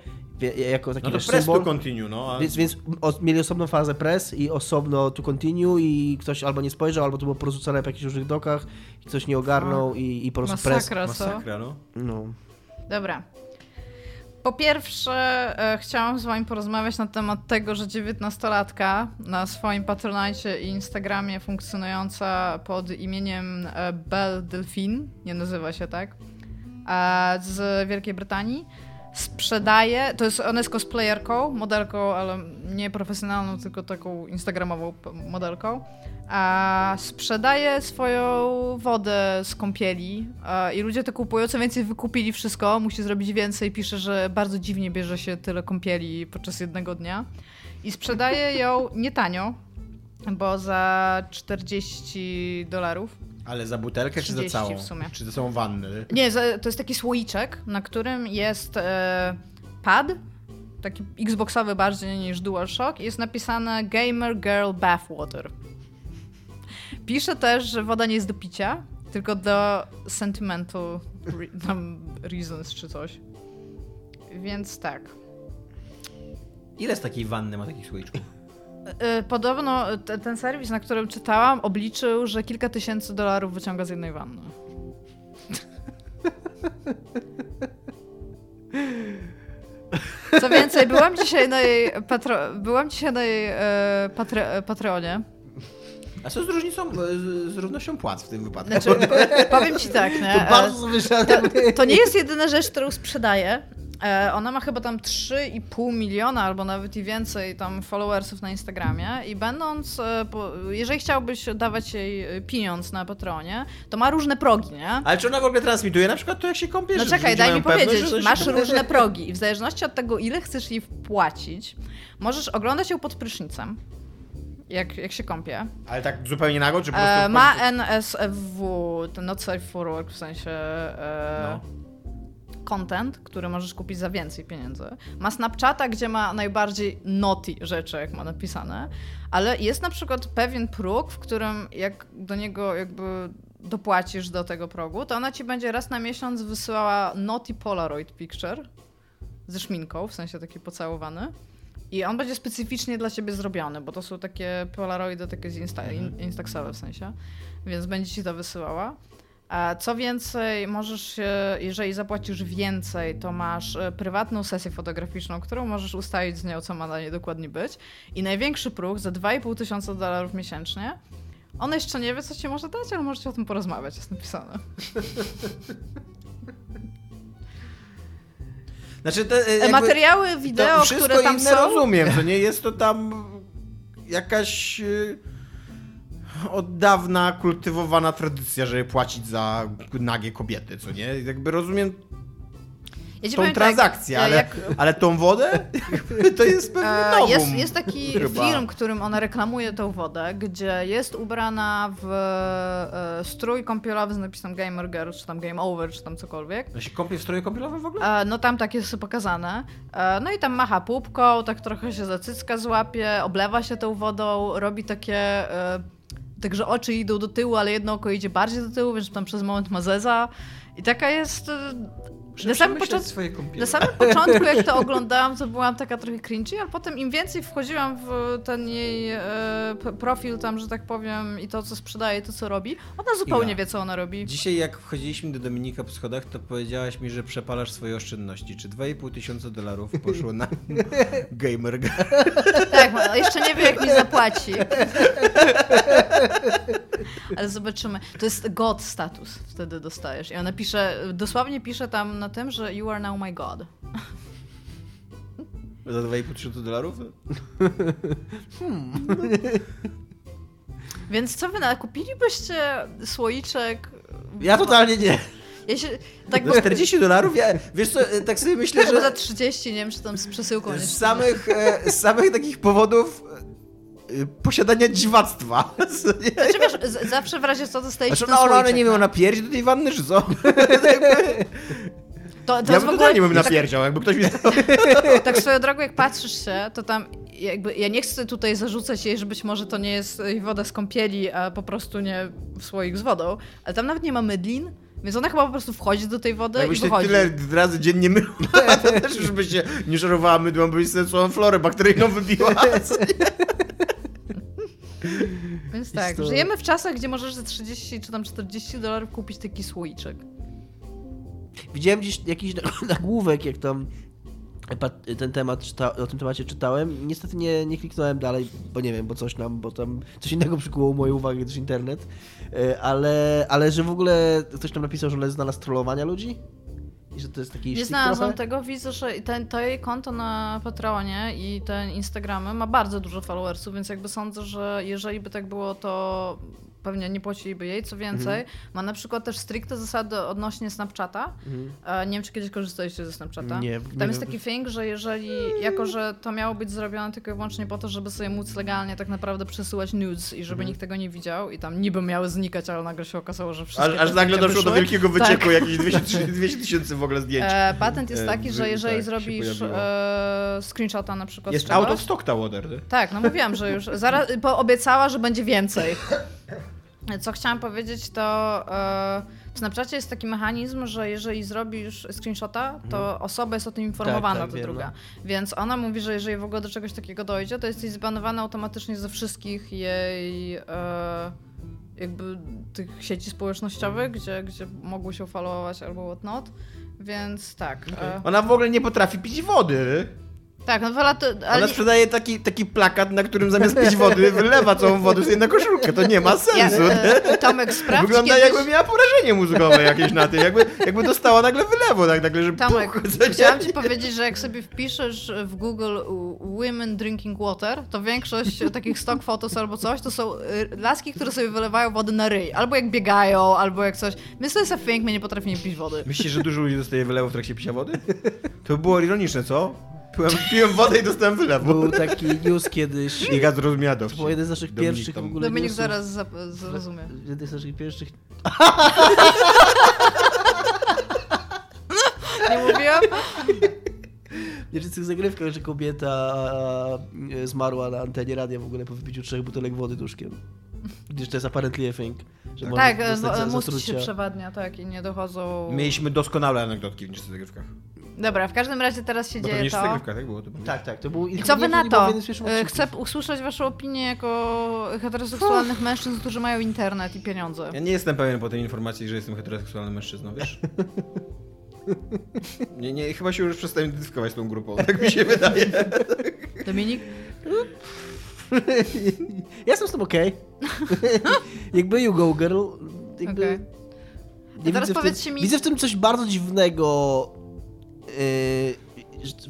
jako taki no to press symbol. to continue, no. A... Więc, więc mieli osobną fazę press i osobno to continue i ktoś albo nie spojrzał, albo to było porzucone w jakichś różnych dokach i ktoś nie ogarnął i, i po prostu Masakra, press... Co? Masakra, no. no. Dobra. Po pierwsze, e, chciałam z wami porozmawiać na temat tego, że dziewiętnastolatka na swoim Patronite i Instagramie funkcjonująca pod imieniem e, Belle Delphine, nie nazywa się tak, e, z Wielkiej Brytanii, sprzedaje, to jest, ona jest cosplayerką, modelką, ale nie profesjonalną, tylko taką instagramową modelką, a sprzedaje swoją wodę z kąpieli a, i ludzie to kupują, co więcej wykupili wszystko, musi zrobić więcej, pisze, że bardzo dziwnie bierze się tyle kąpieli podczas jednego dnia i sprzedaje ją nie tanio, bo za 40 dolarów. Ale za butelkę czy za całą? w sumie. Czy to są wanny? Nie, to jest taki słoiczek, na którym jest e, pad, taki xboxowy bardziej niż DualShock jest napisane Gamer Girl Bathwater. Pisze też, że woda nie jest do picia, tylko do sentimental reasons czy coś. Więc tak. Ile z takiej wanny ma takich słoiczków? E, podobno ten serwis, na którym czytałam, obliczył, że kilka tysięcy dolarów wyciąga z jednej wanny. Co więcej, byłam dzisiaj na jej, patro... byłam dzisiaj na jej e, patre... Patreonie A co z różnicą, z, z równością płac w tym wypadku? Znaczy, powiem ci tak, nie? To bardzo to, to nie jest jedyna rzecz, którą sprzedaję. E, ona ma chyba tam 3,5 miliona albo nawet i więcej tam followersów na Instagramie i będąc, e, jeżeli chciałbyś dawać jej pieniądz na Patronie, to ma różne progi, nie? Ale czy ona w ogóle transmituje na przykład to, jak się kąpiesz? No czekaj, daj mi powiedzieć, masz różne progi i w zależności od tego, ile chcesz jej wpłacić, możesz oglądać ją pod prysznicem. Jak, jak się kąpie. Ale tak zupełnie nago, czy po prostu... E, ma NSFW, ten Not Safe for Work, w sensie... E, no content, który możesz kupić za więcej pieniędzy. Ma Snapchata, gdzie ma najbardziej naughty rzeczy, jak ma napisane, ale jest na przykład pewien próg, w którym jak do niego jakby dopłacisz do tego progu, to ona ci będzie raz na miesiąc wysyłała naughty Polaroid picture ze szminką, w sensie taki pocałowany. I on będzie specyficznie dla ciebie zrobiony, bo to są takie polaroidy takie z insta, mhm. instaxowe w sensie, więc będzie ci to wysyłała. Co więcej, możesz, jeżeli zapłacisz więcej, to masz e, prywatną sesję fotograficzną, którą możesz ustalić z nią, co ma na niej dokładnie być. I największy próg za 2,5 tysiąca dolarów miesięcznie. On jeszcze nie wie, co ci może dać, ale możecie o tym porozmawiać, jest napisane. Znaczy te, e, jakby, Materiały wideo, które tam są... rozumiem, to nie jest to tam jakaś e, od dawna kultywowana tradycja, żeby płacić za nagie kobiety, co nie? Jakby rozumiem ja tą tak, transakcję, tak, ale, jak... ale tą wodę to jest pewnie nowum, jest, jest taki chyba. film, którym ona reklamuje tą wodę, gdzie jest ubrana w e, strój kąpielowy z napisem Gamer Girl, czy tam Game Over, czy tam cokolwiek. A się kąpie w stroju kąpielowym w ogóle? E, no tam tak jest pokazane. No i tam macha pupką, tak trochę się za cycka złapie, oblewa się tą wodą, robi takie Także oczy idą do tyłu, ale jedno oko idzie bardziej do tyłu, więc tam przez moment ma zeza. I taka jest na samym, początku, na samym początku, jak to oglądałam, to byłam taka trochę cringy, ale potem im więcej wchodziłam w ten jej e, profil tam, że tak powiem, i to, co sprzedaje, to, co robi, ona zupełnie wie, co ona robi. Dzisiaj, jak wchodziliśmy do Dominika po schodach, to powiedziałaś mi, że przepalasz swoje oszczędności. Czy 2,5 tysiąca dolarów poszło na gamer? tak, jeszcze nie wiem, jak mi zapłaci. ale zobaczymy. To jest God status wtedy dostajesz. I ona pisze, dosłownie pisze tam na tym, że you are now my god. Za 2,5 tysiąca dolarów? Hmm. Więc co wy kupilibyście słoiczek? Ja totalnie nie. Ja się, tak za 40 dolarów? Ja, wiesz co, tak sobie myślę, że... za 30, nie wiem, czy tam z przesyłką. Z samych, e, z samych takich powodów e, posiadania dziwactwa. Znaczy wiesz, zawsze w razie co dostajesz znaczy, no, ona nie wiem, ona pierdzi do tej wanny, czy co? To, to ja bym w ogóle... nie bym napierdział, tak... jakby ktoś mi... tak swoją drogą, jak patrzysz się, to tam jakby, ja nie chcę tutaj zarzucać jej, że być może to nie jest woda z kąpieli, a po prostu nie w słoik z wodą, ale tam nawet nie ma mydlin, więc ona chyba po prostu wchodzi do tej wody Jakbyś i wychodzi. tyle razy dziennie myła, to też już by się nie żarowała mydłem, byś sobie całą florę bakteryjną wybiła. Więc tak, to... żyjemy w czasach, gdzie możesz za 30 czy tam 40 dolarów kupić taki słoiczek. Widziałem gdzieś jakiś nagłówek, jak tam ten temat czyta, o tym temacie czytałem. Niestety nie, nie kliknąłem dalej, bo nie wiem, bo coś nam, bo tam coś innego przykuło moją uwagę, też internet. E, ale, ale że w ogóle ktoś tam napisał, że ona znalazł trollowania ludzi? I że to jest taki Nie znalazłam tego, widzę, że ten, to jej konto na Patronie i ten Instagramy ma bardzo dużo followersów, więc jakby sądzę, że jeżeli by tak było, to pewnie nie płaciliby jej. Co więcej, mhm. ma na przykład też stricte zasady odnośnie Snapchata. Mhm. Nie wiem, czy kiedyś korzystaliście ze Snapchata. Nie, Tam jest taki thing, że jeżeli, jako że to miało być zrobione tylko i wyłącznie po to, żeby sobie móc legalnie tak naprawdę przesyłać nudes i żeby mhm. nikt tego nie widział i tam niby miały znikać, ale nagle się okazało, że wszystkie Aż, aż nagle doszło do wielkiego wycieku, tak. jakieś 200 tysięcy w ogóle zdjęć. E, patent jest e, taki, że jeżeli tak, zrobisz e, screenshota na przykład Jest out of stock ta. Tak, no mówiłam, że już zaraz, obiecała, że będzie więcej. Co chciałam powiedzieć, to e, w Snapchacie jest taki mechanizm, że jeżeli zrobisz screenshota, to mhm. osoba jest o tym informowana, tak, tak, druga. No. Więc ona mówi, że jeżeli w ogóle do czegoś takiego dojdzie, to jesteś zbanowany automatycznie ze wszystkich jej e, jakby tych sieci społecznościowych, gdzie, gdzie mogły się followować albo whatnot. Więc tak. Okay. E, ona w ogóle nie potrafi pić wody. Tak, no wola to... Ale... Ona sprzedaje taki, taki plakat, na którym zamiast pić wody wylewa całą wodę sobie na koszulkę. To nie ma sensu. Ja, e, Tomek, sprawdź Wygląda kiedyś... jakby miała porażenie mózgowe jakieś na tym. Jakby, jakby dostała nagle wylewo, tak nagle, że Tomek, puch, chciałam ci powiedzieć, że jak sobie wpiszesz w Google women drinking water, to większość takich stock photos albo coś, to są y, laski, które sobie wylewają wodę na ryj. Albo jak biegają, albo jak coś. Myślę, że jest a thing, my nie potrafimy pić wody. Myślisz, że dużo ludzi dostaje wylewu w trakcie picia wody? To było ironiczne, co? Piłem, piłem wodę i dostałem wylewu. Był taki news kiedyś. I gaz zrozumiała To był jeden z naszych Dominik pierwszych tam. w ogóle Dominik newsów. zaraz zrozumie. Jeden z naszych pierwszych... Nie mówiłam? Nie, czy z tych zagrywkach, że kobieta e, zmarła na antenie radia w ogóle po wypiciu trzech butelek wody duszkiem. Gdyż to jest apparently a thing. Że tak, mózg się przewadnia, tak, i nie dochodzą... Mieliśmy doskonałe anegdotki w niższych zagrywkach. Dobra, w każdym razie teraz się Bo dzieje to. Zagrywka, tak, było, to było. tak, tak, to był... I co wy na to? E, chcę usłyszeć waszą opinię jako heteroseksualnych mężczyzn, którzy mają internet i pieniądze. Ja nie jestem pewien po tej informacji, że jestem heteroseksualnym mężczyzną, wiesz? nie, nie, chyba się już przestałem identyfikować z tą grupą, tak mi się wydaje. Dominik? ja jestem z tym okej. Okay. Jakby you go girl. Jakby... Okay. Nie teraz powiedzcie tym, mi... Widzę w tym coś bardzo dziwnego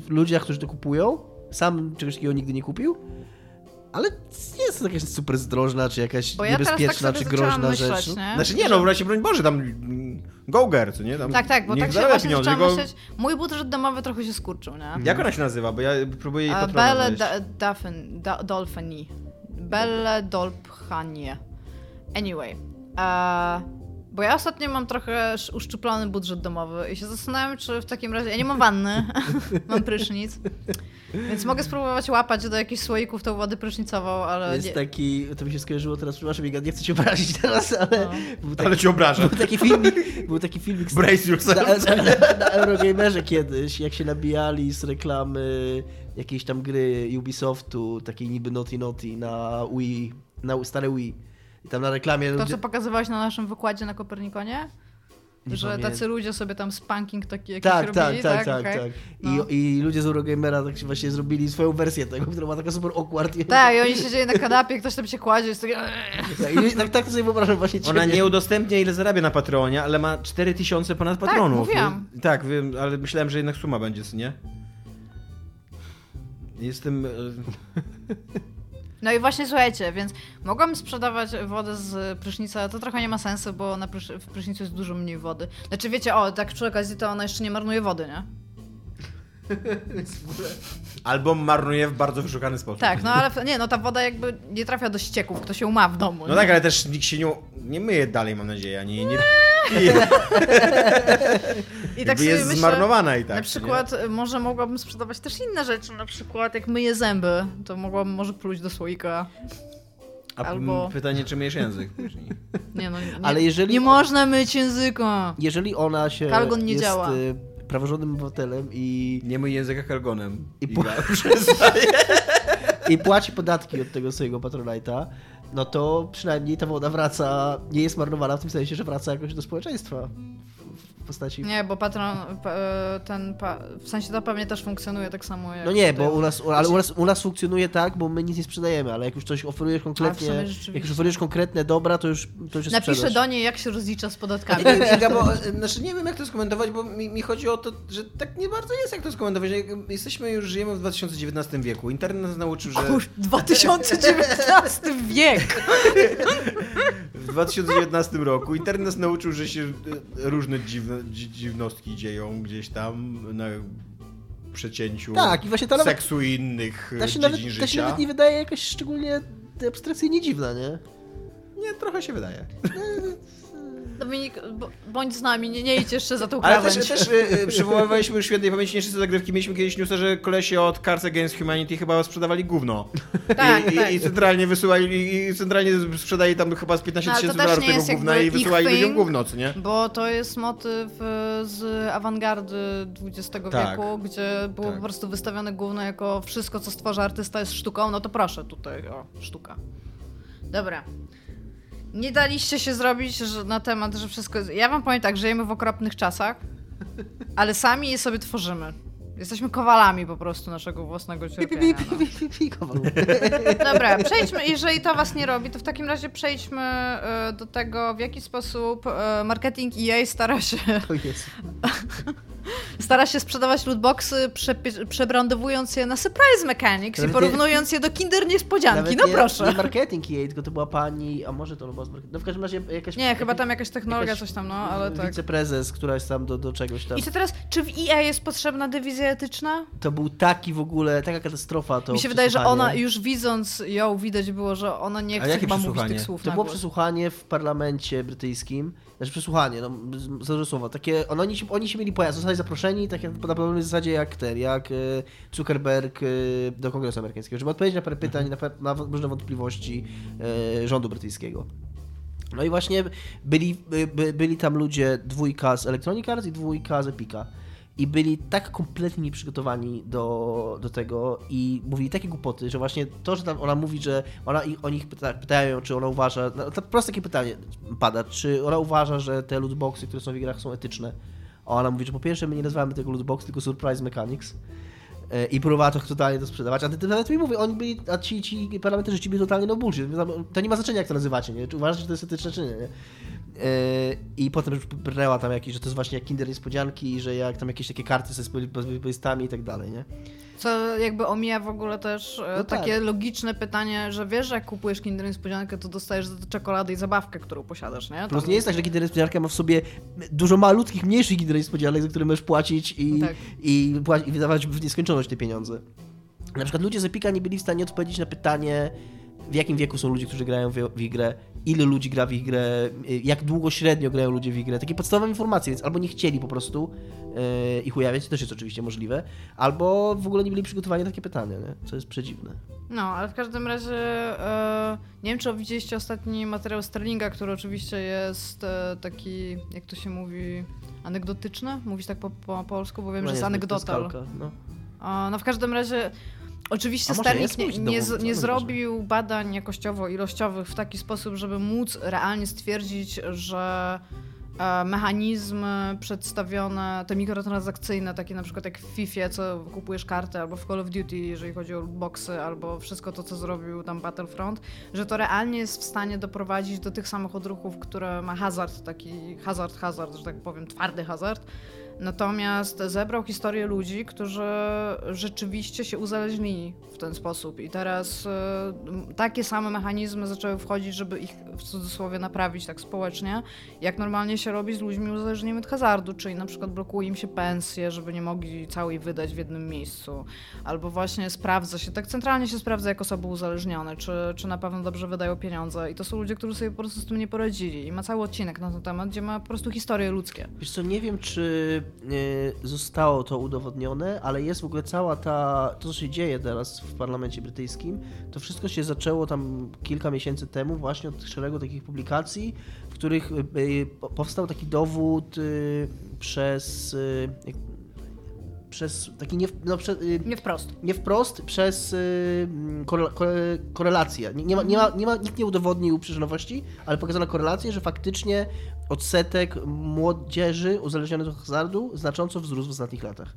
w ludziach, którzy to kupują. Sam czegoś takiego nigdy nie kupił. Ale nie jest to jakaś super zdrożna, czy jakaś Bo niebezpieczna, ja tak czy groźna myśleć, rzecz. Nie? Znaczy nie, no właśnie, broń Boże, tam Goger, co nie? Tam tak, tak, bo tak się właśnie pieniądze, myśleć. Mój budżet domowy trochę się skurczył, nie? Jak ona się nazywa? Bo ja próbuję jej Belle Dolphini. Dolphini. Belle Dolphanie. Anyway. Uh, bo ja ostatnio mam trochę uszczuplony budżet domowy i się zastanawiam, czy w takim razie. Ja nie mam wanny, mam prysznic. Więc mogę spróbować łapać do jakichś słoików tą wodę prysznicową, ale. Jest nie. taki. To mi się skojarzyło teraz, przepraszam, nie chcę cię obrazić teraz, ale. No. Taki, ale cię obrażam. Był taki filmik. Był taki filmik Brace yourself. Na, na, na Eurogamerze kiedyś, jak się nabijali z reklamy jakiejś tam gry Ubisoftu, takiej niby Naughty Naughty na Wii, na stare Wii i tam na reklamie... To, ludzie... co pokazywałeś na naszym wykładzie na Kopernikonie? Nie że pamiętam. tacy ludzie sobie tam spanking taki jakiś tak, robili, tak? Tak, tak, okay. tak. No. I, I ludzie z Eurogamera tak się właśnie zrobili swoją wersję tego, która ma taka super awkward. Tak, i oni siedzieli na kanapie, ktoś tam się kładzie, jest taki... Tak, i, tak, tak sobie wyobrażam właśnie ciebie. Ona nie udostępnia ile zarabia na Patronie, ale ma 4000 ponad tak, patronów. Tak, mówiłam. Tak, wiem, ale myślałem, że jednak suma będzie, nie? Jestem... No i właśnie słuchajcie, więc mogłam sprzedawać wodę z prysznica, to trochę nie ma sensu, bo na prysz w prysznicu jest dużo mniej wody. Znaczy wiecie, o, tak przy okazji to ona jeszcze nie marnuje wody, nie? Albo marnuje w bardzo wyszukany sposób. Tak, no ale nie, no ta woda jakby nie trafia do ścieków, kto się ma w domu. No nie? tak, ale też nikt się nie, nie myje dalej, mam nadzieję, ani nie... I tak jest myślę, zmarnowana i tak. Na przykład nie? może mogłabym sprzedawać też inne rzeczy, na przykład jak myję zęby, to mogłabym może pluć do słoika. A Albo... pytanie, czy myjesz język Nie, no, nie, Ale jeżeli... nie można myć języka. Jeżeli ona się Kalgon nie jest działa. Praworządnym obywatelem i... Nie myj języka kalgonem. I, po... I płaci podatki od tego swojego patronajta, no to przynajmniej ta woda wraca, nie jest marnowana w tym sensie, że wraca jakoś do społeczeństwa postaci. Nie, bo patron, e, ten, w sensie to pewnie też funkcjonuje tak samo jak... No nie, bo u nas, ale u nas, u nas funkcjonuje tak, bo my nic nie sprzedajemy, ale jak już coś oferujesz konkretnie, jak już oferujesz konkretne dobra, to już, to już jest Napiszę sprzedaż. do niej, jak się rozlicza z podatkami. Nie, bo, znaczy nie wiem, jak to skomentować, bo mi, mi, chodzi o to, że tak nie bardzo jest, jak to skomentować. Jesteśmy już, żyjemy w 2019 wieku. Internet nas nauczył, że... Uż, 2019 wiek! w 2019 roku internet nas nauczył, że się różne dziwne, dziwnostki dzieją gdzieś tam na przecięciu tak, i właśnie to seksu nawet, i innych ta się nawet, życia. Ta się nawet nie wydaje jakoś szczególnie abstrakcyjnie dziwna, nie? Nie, trochę się wydaje. Dominik, bądź z nami, nie, nie idź jeszcze za tą krawędź. Ale też, też y, y, przywoływaliśmy już świetnej pamięci nie wszyscy zagrywki. Mieliśmy kiedyś newsa, że kolesie od Cards Against Humanity chyba sprzedawali gówno. Tak, I, tak. i, i centralnie wysyłali, i centralnie sprzedali tam chyba z 15 no, tysięcy dolarów tego gówna i wysyłali ludziom gówno, co nie? Bo to jest motyw y, z awangardy XX tak, wieku, gdzie było tak. po prostu wystawione gówno jako wszystko, co stwarza artysta jest sztuką. No to proszę, tutaj, o, sztuka. Dobra. Nie daliście się zrobić że na temat, że wszystko. Ja wam powiem tak, żyjemy w okropnych czasach, ale sami je sobie tworzymy. Jesteśmy kowalami po prostu naszego własnego cierpienia. No. Dobra, przejdźmy, jeżeli to was nie robi, to w takim razie przejdźmy e, do tego, w jaki sposób e, marketing EA stara się... stara się sprzedawać lootboxy, prze, przebrandowując je na surprise mechanics Nawet i porównując nie, je do Kinder Niespodzianki. No nie, proszę. Nie marketing EA, tylko to była pani, a może to była. No w każdym razie jakaś... Nie, chyba tam jakaś technologia, jakaś coś tam, no, ale tak. Wiceprezes, która jest tam do, do czegoś tam. I co teraz, czy w EA jest potrzebna dywizja etyczna? To był taki w ogóle, taka katastrofa to Mi się wydaje, że ona już widząc ją widać było, że ona nie chce chyba mówić tych słów To było przesłuchanie w parlamencie brytyjskim, znaczy przesłuchanie, no za słowa, takie, oni się, oni się mieli pojazd, zostali zaproszeni tak jak, na podobnej zasadzie jak ten, jak e, Zuckerberg e, do Kongresu Amerykańskiego, żeby odpowiedzieć na parę pytań, na, na różne wątpliwości e, rządu brytyjskiego. No i właśnie byli, by, byli tam ludzie, dwójka z Electronic Arts i dwójka z Epica i byli tak kompletnie nieprzygotowani do, do tego i mówili takie głupoty, że właśnie to, że tam ona mówi, że ona, oni ich pyta, pytają, czy ona uważa, no, to proste takie pytanie pada, czy ona uważa, że te lootboxy, które są w grach są etyczne. A ona mówi, że po pierwsze my nie nazywamy tego lootbox, tylko surprise mechanics i próbowała to totalnie to sprzedawać. A ty, ty nawet mi mówi, oni byli, a ci, ci parlamentarzyści byli totalnie no bullshit. To nie ma znaczenia, jak to nazywacie, nie? Czy uważacie, że to jest etyczne, czy nie? nie? I potem już brnęła tam jakieś, że to jest właśnie jak Kinder Niespodzianki, że jak tam jakieś takie karty ze społecznościami i tak dalej, nie? Co jakby omija w ogóle też e, no takie tak. logiczne pytanie, że wiesz, że jak kupujesz Kinder Niespodziankę, to dostajesz za to czekoladę i zabawkę, którą posiadasz, nie? Plus nie jest tak, że Kinder Niespodzianka ma w sobie dużo malutkich, mniejszych Kinder Niespodzianek, za które możesz płacić i, tak. i, i wydawać w nieskończoność te pieniądze. Na przykład ludzie z Epika nie byli w stanie odpowiedzieć na pytanie, w jakim wieku są ludzie, którzy grają w, w grę, ile ludzi gra w ich grę, y, jak długo średnio grają ludzie w grę. Takie podstawowe informacje, więc albo nie chcieli po prostu yy, ich ujawniać, to też jest oczywiście możliwe, albo w ogóle nie byli przygotowani na takie pytania, nie? co jest przedziwne. No, ale w każdym razie yy, nie wiem, czy widzieliście ostatni materiał Sterlinga, który oczywiście jest yy, taki, jak to się mówi, anegdotyczny? Mówić tak po, po polsku, bo wiem, no że jest anegdotal. No. No w każdym razie Oczywiście Sterling nie, nie, nie zrobił badań jakościowo-ilościowych w taki sposób, żeby móc realnie stwierdzić, że e, mechanizmy przedstawione, te mikrotransakcyjne, takie na przykład jak w FIFA, co kupujesz kartę, albo w Call of Duty, jeżeli chodzi o boxy, albo wszystko to, co zrobił tam Battlefront, że to realnie jest w stanie doprowadzić do tych samych odruchów, które ma hazard, taki hazard, hazard, że tak powiem, twardy hazard, Natomiast zebrał historię ludzi, którzy rzeczywiście się uzależnili w ten sposób. I teraz y, takie same mechanizmy zaczęły wchodzić, żeby ich w cudzysłowie naprawić tak społecznie, jak normalnie się robi z ludźmi uzależnionymi od hazardu, czyli na przykład blokuje im się pensje, żeby nie mogli całej wydać w jednym miejscu, albo właśnie sprawdza się, tak centralnie się sprawdza jak osoby uzależnione, czy, czy na pewno dobrze wydają pieniądze. I to są ludzie, którzy sobie po prostu z tym nie poradzili. I ma cały odcinek na ten temat, gdzie ma po prostu historie ludzkie. Wiesz co, nie wiem, czy zostało to udowodnione, ale jest w ogóle cała ta, to co się dzieje teraz w parlamencie brytyjskim, to wszystko się zaczęło tam kilka miesięcy temu właśnie od szeregu takich publikacji, w których y, y, powstał taki dowód przez przez taki nie, no, prze, nie wprost. Nie wprost, przez y, korelację. Nie, nie, ma, nie, ma, nie ma, nikt nie udowodnił przyczynowości, ale pokazano korelację, że faktycznie odsetek młodzieży uzależnionych od hazardu znacząco wzrósł w ostatnich latach.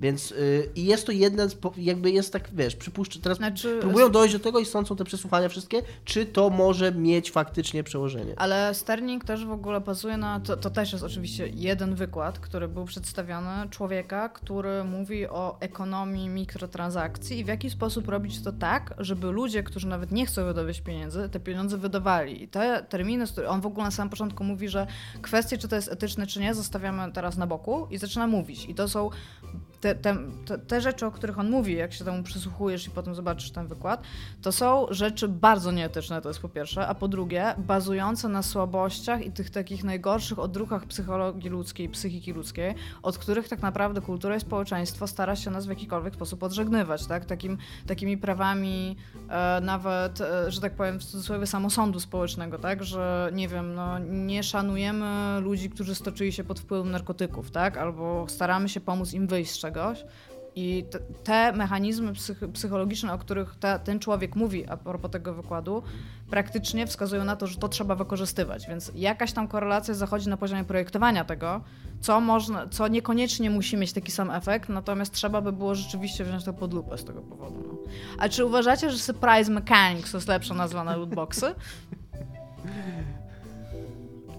Więc yy, i jest to jeden z, jakby jest tak, wiesz, przypuszczę, teraz znaczy, próbują dojść do tego i stąd są te przesłuchania wszystkie, czy to może mieć faktycznie przełożenie. Ale Sterling też w ogóle bazuje na, to, to też jest oczywiście jeden wykład, który był przedstawiony człowieka, który mówi o ekonomii mikrotransakcji i w jaki sposób robić to tak, żeby ludzie, którzy nawet nie chcą wydobyć pieniędzy, te pieniądze wydawali. I te terminy, on w ogóle na samym początku mówi, że kwestie, czy to jest etyczne, czy nie, zostawiamy teraz na boku i zaczyna mówić. I to są te, te, te, rzeczy, o których on mówi, jak się temu przysłuchujesz i potem zobaczysz ten wykład, to są rzeczy bardzo nieetyczne, to jest po pierwsze, a po drugie, bazujące na słabościach i tych takich najgorszych odruchach psychologii ludzkiej, psychiki ludzkiej, od których tak naprawdę kultura i społeczeństwo stara się nas w jakikolwiek sposób odżegnywać, tak? Takim, takimi prawami e, nawet, e, że tak powiem, w cudzysłowie samosądu społecznego, tak? Że nie wiem, no, nie szanujemy ludzi, którzy stoczyli się pod wpływem narkotyków, tak? Albo staramy się pomóc im wyjść z czegoś. I te, te mechanizmy psych, psychologiczne, o których ta, ten człowiek mówi a propos tego wykładu, praktycznie wskazują na to, że to trzeba wykorzystywać. Więc jakaś tam korelacja zachodzi na poziomie projektowania tego, co, można, co niekoniecznie musi mieć taki sam efekt, natomiast trzeba by było rzeczywiście wziąć to pod lupę z tego powodu. No. A czy uważacie, że Surprise Mechanics jest lepsza nazwa na lootboxy?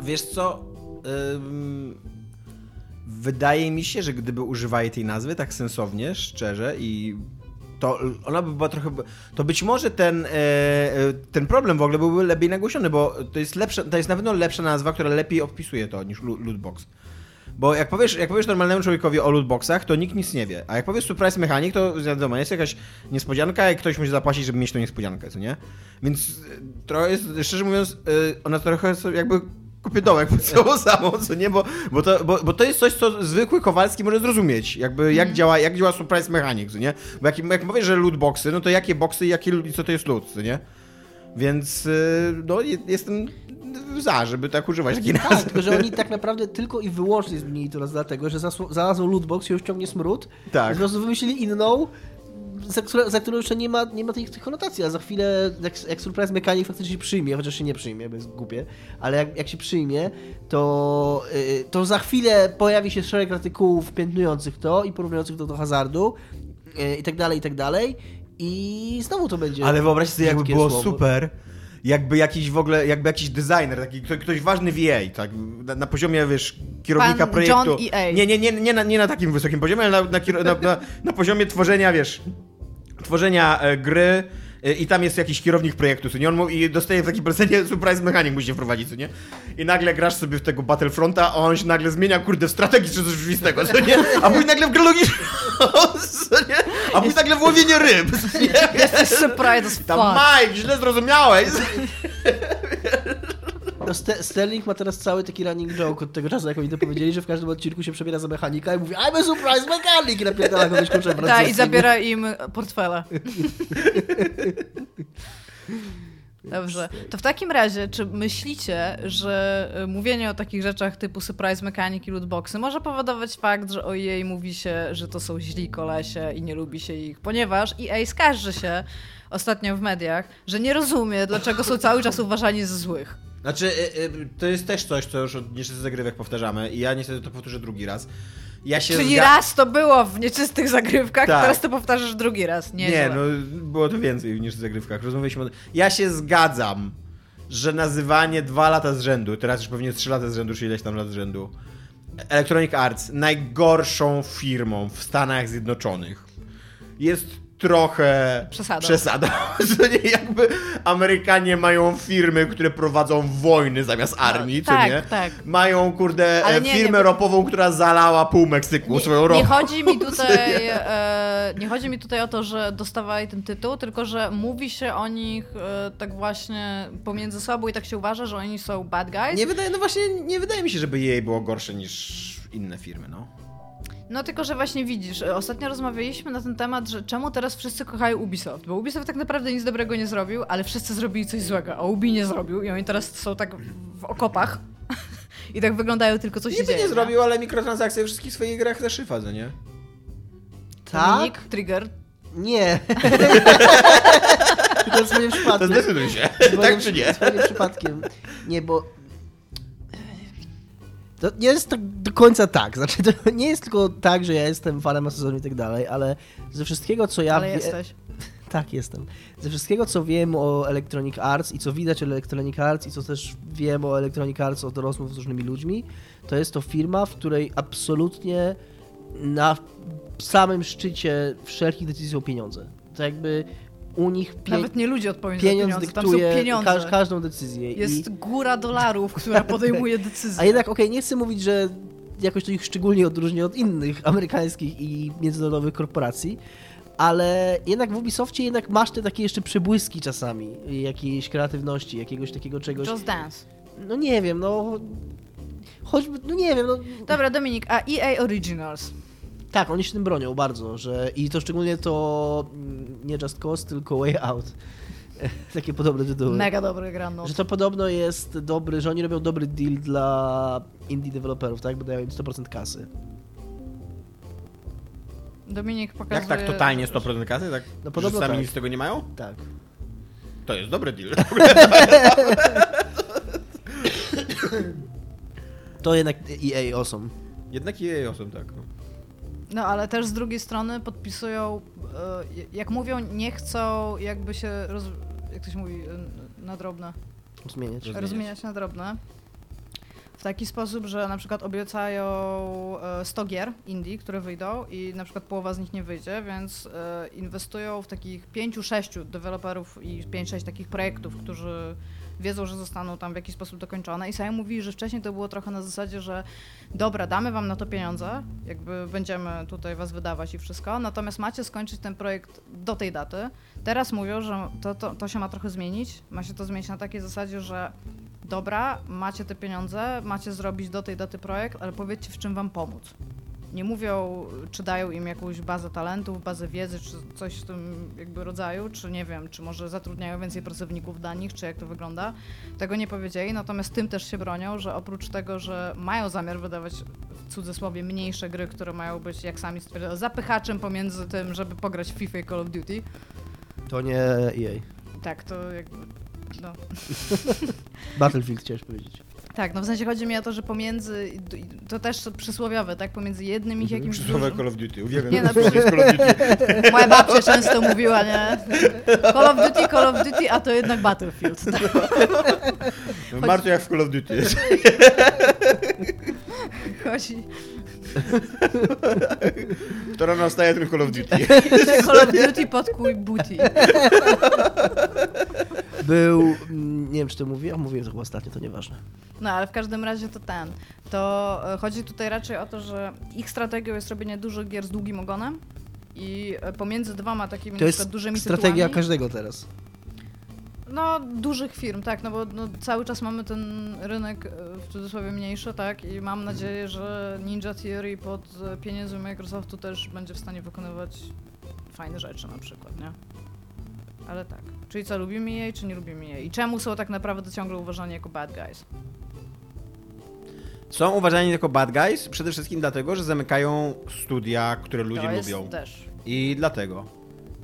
Wiesz co? Wydaje mi się, że gdyby używali tej nazwy tak sensownie, szczerze i to ona by była trochę. To być może ten, e, e, ten problem w ogóle byłby lepiej nagłośniony, bo to jest, lepsza, to jest na pewno lepsza nazwa, która lepiej opisuje to niż lootbox. Bo jak powiesz, jak powiesz normalnemu człowiekowi o lootboxach, to nikt nic nie wie. A jak powiesz surprise mechanic, to wiadomo, jest jakaś niespodzianka i ktoś musi zapłacić, żeby mieć tą niespodziankę, co nie? Więc e, trochę jest, szczerze mówiąc, ona trochę jakby kupię dołek pod sobą samą, co nie? Bo, bo, to, bo, bo to jest coś, co zwykły Kowalski może zrozumieć, jakby jak, mm. działa, jak działa surprise mechanic, nie? Bo jak, jak mówię, że loot boxy, no to jakie boxy i jakie, co to jest loot, co nie? Więc y, no, jestem za, żeby tak używać takiej tak, nazwy. tylko że oni tak naprawdę tylko i wyłącznie zmienili to raz dlatego, że nazwą lootbox się już ciągnie smród. Tak. Po prostu wymyślili inną, za, które, za którą jeszcze nie ma, nie ma tych, tych konotacji, a za chwilę jak, jak Surprise Mechanic faktycznie się przyjmie, chociaż się nie przyjmie, bo jest głupie, ale jak, jak się przyjmie, to, yy, to za chwilę pojawi się szereg artykułów piętnujących to i porównujących to do hazardu yy, i tak dalej, i tak dalej i znowu to będzie... Ale wyobraźcie sobie, jakby było słowo. super, jakby jakiś w ogóle, jakby jakiś designer, taki ktoś, ważny w EA, tak, na, na, poziomie, wiesz, kierownika Pan projektu. John EA. Nie, nie, nie, nie, na, nie na takim wysokim poziomie, ale na, na, na, na poziomie tworzenia, wiesz, tworzenia e, gry e, i tam jest jakiś kierownik projektu, co nie? On mu, i dostaje w takim prezencie surprise mechanic musi wprowadzić, co nie? I nagle grasz sobie w tego Battlefronta, a on się nagle zmienia, kurde, w strategii czy coś rzeczywistego, co nie? A później nagle w grę co nie? A później nagle w łowienie ryb, co nie? Jesteś surprise Tam Mike, źle zrozumiałeś. No St Sterling ma teraz cały taki running joke od tego czasu, jak oni to powiedzieli, że w każdym odcinku się przebiera za mechanika i mówi I'm a surprise mechanic i napierdala kogoś kluczem Tak, i zabiera im portfele. Dobrze. To w takim razie, czy myślicie, że y, mówienie o takich rzeczach typu surprise mechanic i lootboxy może powodować fakt, że o jej mówi się, że to są źli kolesie i nie lubi się ich, ponieważ EA skarży się ostatnio w mediach, że nie rozumie, dlaczego są cały czas uważani za złych. Znaczy, y, y, to jest też coś, co już od nieczystych zagrywek powtarzamy i ja niestety to powtórzę drugi raz. Ja Czyli zga... raz to było w nieczystych zagrywkach, tak. teraz to powtarzasz drugi raz. Nie, nie no było to więcej w nieczystych zagrywkach. Rozmawialiśmy o... Ja się zgadzam, że nazywanie dwa lata z rzędu, teraz już pewnie trzy lata z rzędu, czy ileś tam lat z rzędu, Electronic Arts najgorszą firmą w Stanach Zjednoczonych jest trochę przesadą. przesadą. nie jakby Amerykanie mają firmy, które prowadzą wojny zamiast no, armii, no, tak, nie? Tak. Mają, kurde, e, nie, firmę nie, ropową, która zalała pół Meksyku nie, swoją ropą. Nie chodzi mi tutaj e, nie chodzi mi tutaj o to, że dostawali ten tytuł, tylko że mówi się o nich e, tak właśnie pomiędzy sobą i tak się uważa, że oni są bad guys. Nie wydaje, no właśnie nie wydaje mi się, żeby jej było gorsze niż inne firmy, no. No tylko, że właśnie widzisz, ostatnio rozmawialiśmy na ten temat, że czemu teraz wszyscy kochają Ubisoft, bo Ubisoft tak naprawdę nic dobrego nie zrobił, ale wszyscy zrobili coś złego, a Ubi nie zrobił i oni teraz są tak w okopach i tak wyglądają tylko coś się dzieje. nie zrobił, ale mikrotransakcje w wszystkich swoich grach zaszyfa, nie? Tak? Nick, Trigger. Nie. to jest moim przypadkiem. To zdecyduj się. tak czy nie? Swoim przypadkiem. Nie, bo to nie jest tak do końca tak. Znaczy, to nie jest tylko tak, że ja jestem fanem Assassin's i tak dalej, ale ze wszystkiego, co ja... Ale wie... jesteś. Tak, jestem. Ze wszystkiego, co wiem o Electronic Arts i co widać o Electronic Arts i co też wiem o Electronic Arts od rozmów z różnymi ludźmi, to jest to firma, w której absolutnie na samym szczycie wszelkich decyzji są pieniądze. To jakby u nich pie... Nawet nie ludzie odpowiedzialni pieniądz za pieniądze, dyktuje pieniądze. Każ, każdą decyzję. Jest I... góra dolarów, która podejmuje decyzje. A jednak, okej, okay, nie chcę mówić, że jakoś to ich szczególnie odróżnia od innych amerykańskich i międzynarodowych korporacji, ale jednak w Ubisoftie jednak masz te takie jeszcze przebłyski czasami jakiejś kreatywności, jakiegoś takiego czegoś. Just Dance. No nie wiem, no choćby, no nie wiem, no... Dobra, Dominik, a EA Originals? Tak, oni się tym bronią bardzo, że i to szczególnie to mm, nie Just Cause, tylko Way Out. Takie podobne tytuły. Mega dobry gra, no. Że to podobno jest dobry, że oni robią dobry deal dla indie deweloperów, tak? Bo dają im 100% kasy. Dominik pokazuje... Jak tak totalnie 100% kasy? Tak, No podobno sami tak. nic z tego nie mają? Tak. To jest dobry deal. To jednak EA awesome. Jednak jej osób, tak. No. No ale też z drugiej strony podpisują, e, jak mówią, nie chcą jakby się, roz, jak to się mówi, e, na drobne, Zmieniać. Rozumiem. rozmieniać na drobne. W taki sposób, że na przykład obiecają e, 100 gier indie, które wyjdą i na przykład połowa z nich nie wyjdzie, więc e, inwestują w takich 5-6 deweloperów i 5-6 takich projektów, którzy wiedzą, że zostaną tam w jakiś sposób dokończone. I sami mówili, że wcześniej to było trochę na zasadzie, że dobra, damy wam na to pieniądze, jakby będziemy tutaj was wydawać i wszystko, natomiast macie skończyć ten projekt do tej daty. Teraz mówią, że to, to, to się ma trochę zmienić. Ma się to zmienić na takiej zasadzie, że dobra, macie te pieniądze, macie zrobić do tej daty projekt, ale powiedzcie, w czym wam pomóc. Nie mówią, czy dają im jakąś bazę talentów, bazę wiedzy, czy coś w tym jakby rodzaju, czy nie wiem, czy może zatrudniają więcej pracowników dla nich, czy jak to wygląda. Tego nie powiedzieli, natomiast tym też się bronią, że oprócz tego, że mają zamiar wydawać w cudzysłowie mniejsze gry, które mają być, jak sami stwierdzają, zapychaczem pomiędzy tym, żeby pograć w FIFA i Call of Duty. To nie EA. Tak, to jakby, no. Battlefield chciałeś powiedzieć. Tak, no w sensie chodzi mi o to, że pomiędzy, to też przysłowiowe, tak, pomiędzy jednym i jakimś Przysłowie dużym... Call of Duty. Uwielbiam Nie, no, jest Call of Duty. Moja babcia często mówiła, nie? Call of Duty, Call of Duty, a to jednak Battlefield. No, Bardzo jak w Call of Duty jest. Chodzi To rano wstaje ten Call of Duty. Call of Duty podkój booty. Był, mm, nie wiem czy to mówiłem, a mówiłem to chyba ostatnio, to nieważne. No, ale w każdym razie to ten. To e, chodzi tutaj raczej o to, że ich strategią jest robienie dużych gier z długim ogonem i e, pomiędzy dwoma takimi To jest dużymi strategia tytułami, każdego teraz. No, dużych firm, tak, no bo no, cały czas mamy ten rynek e, w cudzysłowie mniejszy, tak, i mam nadzieję, że Ninja Theory pod pieniędzmi Microsoftu też będzie w stanie wykonywać fajne rzeczy na przykład, nie? Ale tak. Czyli co, lubimy jej, czy nie lubimy jej? I czemu są tak naprawdę ciągle uważani jako bad guys? Są uważani jako bad guys przede wszystkim dlatego, że zamykają studia, które ludzie to jest lubią. też. I dlatego.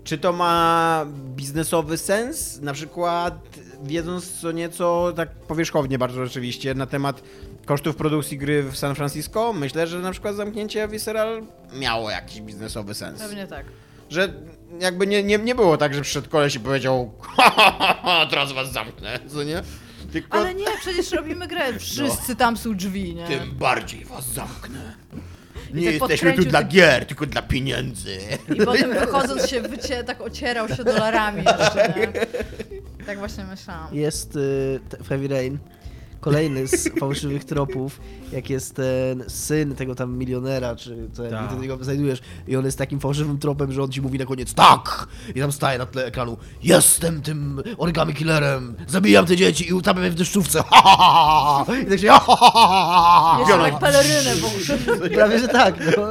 Czy to ma biznesowy sens? Na przykład wiedząc co nieco, tak powierzchownie bardzo oczywiście, na temat kosztów produkcji gry w San Francisco, myślę, że na przykład zamknięcie Visceral miało jakiś biznesowy sens. Pewnie tak. Że jakby nie, nie, nie było tak, że przyszedł koleś i powiedział ha, ha, ha, ha, teraz was zamknę, co nie? Tylko Ale nie, przecież robimy grę. Wszyscy tam są drzwi, nie? tym bardziej was zamknę. Nie tak jesteśmy tu dla gier, tylko dla pieniędzy. I potem wychodząc się wycie, tak ocierał się dolarami jeszcze? Tak właśnie myślałam. Jest y, Heavy Rain kolejny z fałszywych tropów, jak jest ten syn tego tam milionera, czy ten, Tak. i ty go znajdujesz i on jest takim fałszywym tropem, że on ci mówi na koniec tak! I tam staje na tle ekranu jestem tym origami killerem, zabijam te dzieci i utapiam je w deszczówce, ha, ha, ha, ha. I tak się ha, ha, ha, pelerynę w ogóle. Prawie, że tak, no.